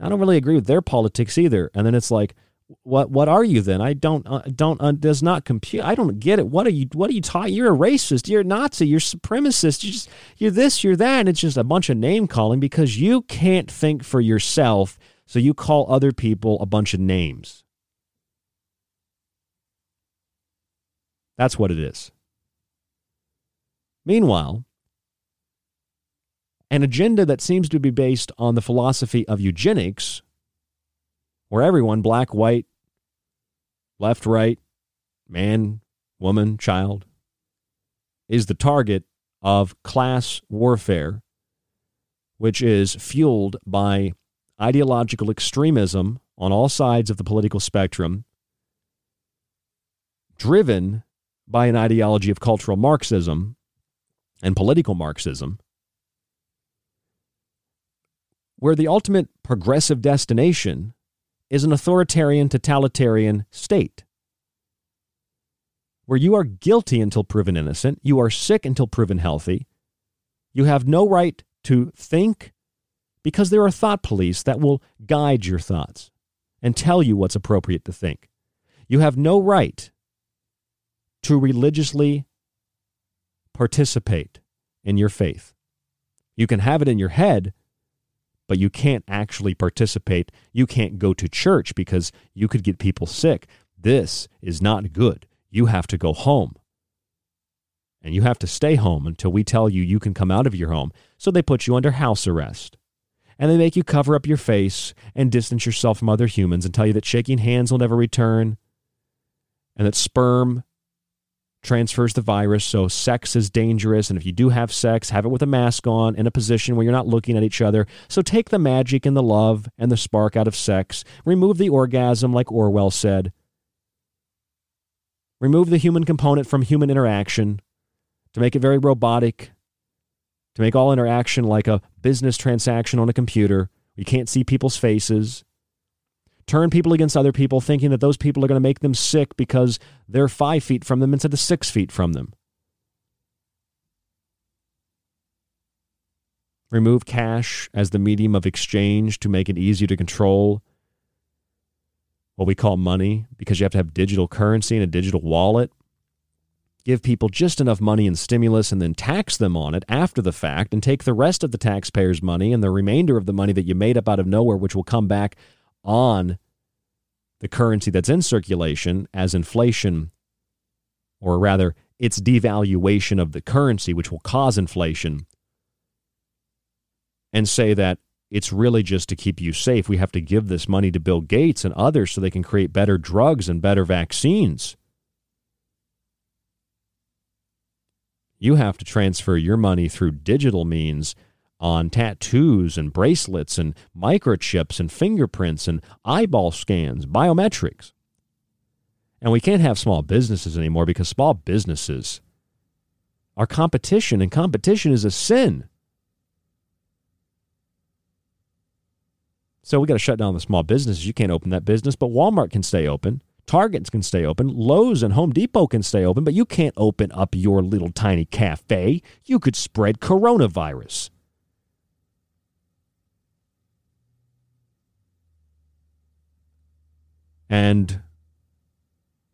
I don't really agree with their politics either. And then it's like, what what are you then? I don't uh, don't uh, does not compute. I don't get it. What are you what are you taught? You're a racist. You're a Nazi. You're supremacist. You just you're this. You're that. And it's just a bunch of name calling because you can't think for yourself. So you call other people a bunch of names. That's what it is. Meanwhile, an agenda that seems to be based on the philosophy of eugenics where everyone, black, white, left, right, man, woman, child, is the target of class warfare which is fueled by ideological extremism on all sides of the political spectrum, driven by an ideology of cultural Marxism and political Marxism, where the ultimate progressive destination is an authoritarian, totalitarian state. Where you are guilty until proven innocent, you are sick until proven healthy, you have no right to think because there are thought police that will guide your thoughts and tell you what's appropriate to think. You have no right to religiously participate in your faith. You can have it in your head, but you can't actually participate. You can't go to church because you could get people sick. This is not good. You have to go home. And you have to stay home until we tell you you can come out of your home. So they put you under house arrest. And they make you cover up your face and distance yourself from other humans and tell you that shaking hands will never return and that sperm transfers the virus. So sex is dangerous. And if you do have sex, have it with a mask on in a position where you're not looking at each other. So take the magic and the love and the spark out of sex. Remove the orgasm, like Orwell said. Remove the human component from human interaction to make it very robotic, to make all interaction like a business transaction on a computer. You can't see people's faces turn people against other people, thinking that those people are going to make them sick because they're five feet from them instead of six feet from them. Remove cash as the medium of exchange to make it easier to control what we call money because you have to have digital currency and a digital wallet. Give people just enough money and stimulus and then tax them on it after the fact and take the rest of the taxpayers' money and the remainder of the money that you made up out of nowhere, which will come back on the currency that's in circulation as inflation, or rather, its devaluation of the currency, which will cause inflation, and say that it's really just to keep you safe. We have to give this money to Bill Gates and others so they can create better drugs and better vaccines. You have to transfer your money through digital means on tattoos and bracelets and microchips and fingerprints and eyeball scans, biometrics. And we can't have small businesses anymore because small businesses are competition, and competition is a sin. So we got to shut down the small businesses. You can't open that business, but Walmart can stay open. Targets can stay open. Lowe's and Home Depot can stay open, but you can't open up your little tiny cafe. You could spread coronavirus. And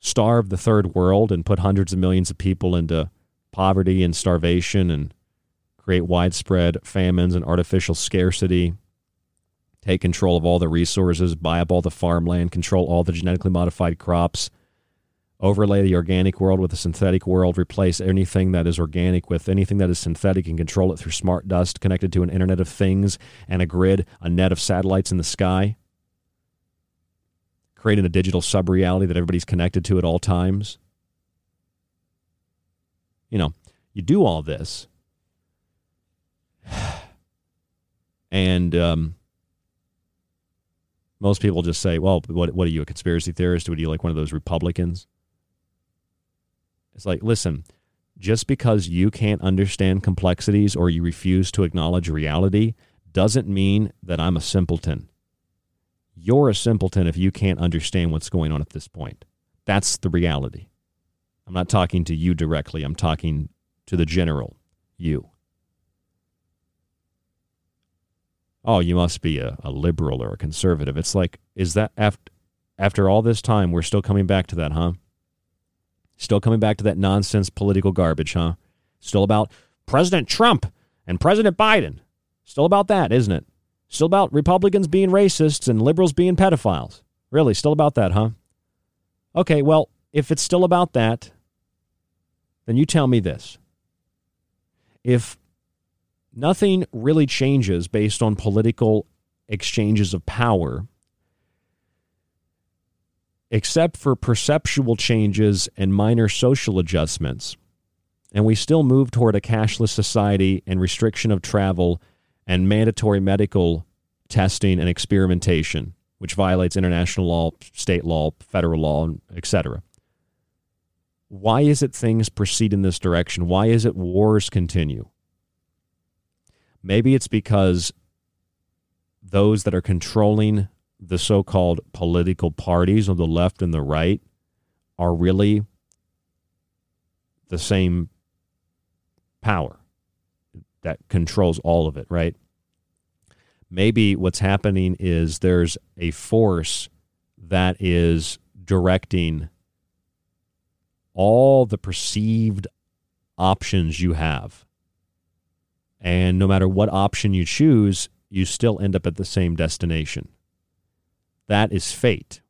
starve the third world and put hundreds of millions of people into poverty and starvation and create widespread famines and artificial scarcity, take control of all the resources, buy up all the farmland, control all the genetically modified crops, overlay the organic world with the synthetic world, replace anything that is organic with anything that is synthetic and control it through smart dust connected to an Internet of Things and a grid, a net of satellites in the sky creating a digital sub reality that everybody's connected to at all times. You know, you do all this, (sighs) and um, most people just say, "Well, what, what are you, a conspiracy theorist? Or are you like one of those Republicans?" It's like, listen, just because you can't understand complexities or you refuse to acknowledge reality doesn't mean that I'm a simpleton. You're a simpleton if you can't understand what's going on at this point. That's the reality. I'm not talking to you directly, I'm talking to the general, you. Oh, you must be a, a liberal or a conservative. It's like, is that after, after all this time, we're still coming back to that, huh? Still coming back to that nonsense political garbage, huh? Still about President Trump and President Biden. Still about that, isn't it? Still about Republicans being racists and liberals being pedophiles. Really, still about that, huh? Okay, well, if it's still about that, then you tell me this. If nothing really changes based on political exchanges of power, except for perceptual changes and minor social adjustments, and we still move toward a cashless society and restriction of travel and mandatory medical testing and experimentation, which violates international law, state law, federal law, etc. Why is it things proceed in this direction? Why is it wars continue? Maybe it's because those that are controlling the so called political parties on the left and the right are really the same power that controls all of it, right? Maybe what's happening is there's a force that is directing all the perceived options you have. And no matter what option you choose, you still end up at the same destination. That is fate.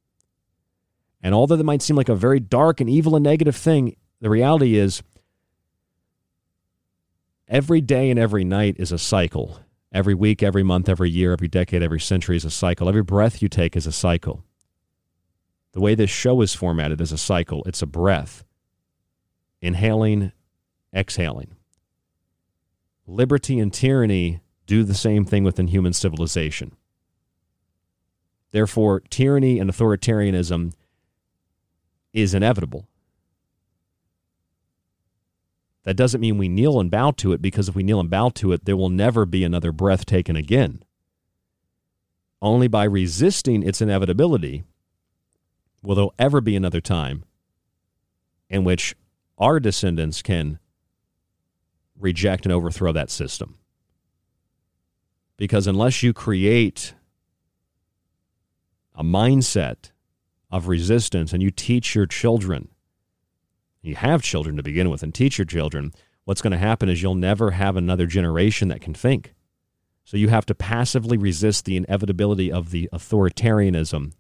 And although that might seem like a very dark and evil and negative thing, the reality is every day and every night is a cycle. Every week, every month, every year, every decade, every century is a cycle. Every breath you take is a cycle. The way this show is formatted is a cycle, it's a breath. Inhaling, exhaling. Liberty and tyranny do the same thing within human civilization. Therefore, tyranny and authoritarianism is inevitable. That doesn't mean we kneel and bow to it because if we kneel and bow to it, there will never be another breath taken again. Only by resisting its inevitability will there ever be another time in which our descendants can reject and overthrow that system. Because unless you create a mindset of resistance and you teach your children you have children to begin with and teach your children, what's going to happen is you'll never have another generation that can think. So you have to passively resist the inevitability of the authoritarianism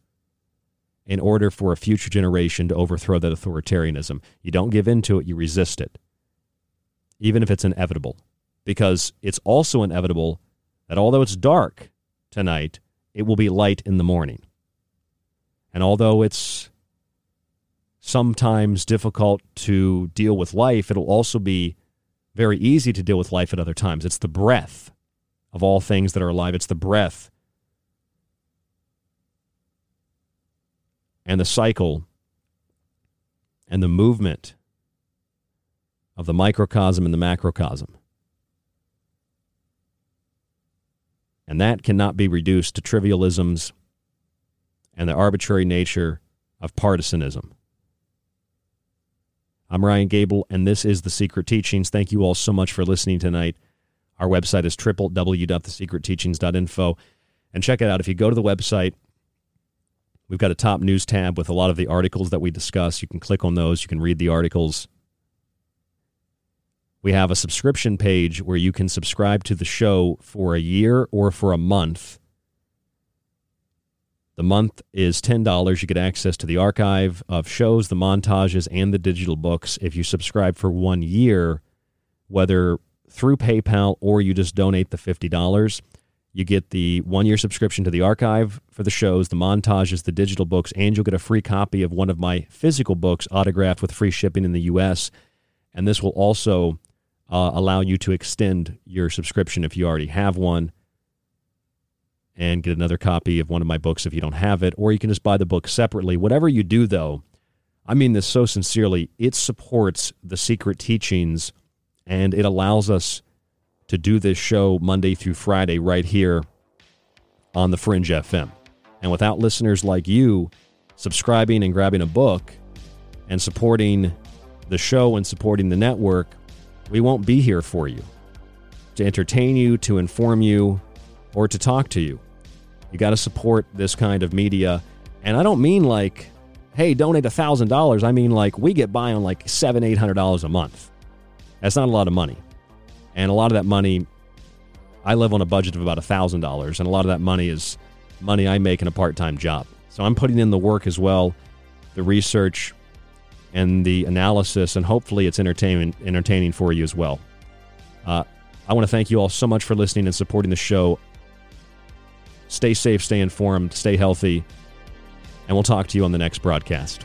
in order for a future generation to overthrow that authoritarianism. You don't give in to it, you resist it, even if it's inevitable. Because it's also inevitable that although it's dark tonight, it will be light in the morning. And although it's sometimes difficult to deal with life, it'll also be very easy to deal with life at other times. It's the breath of all things that are alive, it's the breath and the cycle and the movement of the microcosm and the macrocosm. And that cannot be reduced to trivialisms and the arbitrary nature of partisanism. I'm Ryan Gable, and this is The Secret Teachings. Thank you all so much for listening tonight. Our website is www.thesecretteachings.info. And check it out. If you go to the website, we've got a top news tab with a lot of the articles that we discuss. You can click on those, you can read the articles. We have a subscription page where you can subscribe to the show for a year or for a month the month is $10. You get access to the archive of shows, the montages, and the digital books. If you subscribe for one year, whether through PayPal or you just donate the $50, you get the one year subscription to the archive for the shows, the montages, the digital books, and you'll get a free copy of one of my physical books autographed with free shipping in the U.S. And this will also uh, allow you to extend your subscription if you already have one and get another copy of one of my books if you don't have it, or you can just buy the book separately. Whatever you do, though, I mean this so sincerely, it supports the secret teachings and it allows us to do this show Monday through Friday right here on the Fringe FM. And without listeners like you subscribing and grabbing a book and supporting the show and supporting the network, we won't be here for you to entertain you, to inform you, or to talk to you. You got to support this kind of media. And I don't mean like, hey, donate $1,000. I mean like we get by on like seven, $800 a month. That's not a lot of money. And a lot of that money, I live on a budget of about $1,000. And a lot of that money is money I make in a part time job. So I'm putting in the work as well, the research and the analysis, and hopefully it's entertaining, entertaining for you as well. Uh, I want to thank you all so much for listening and supporting the show. Stay safe, stay informed, stay healthy, and we'll talk to you on the next broadcast.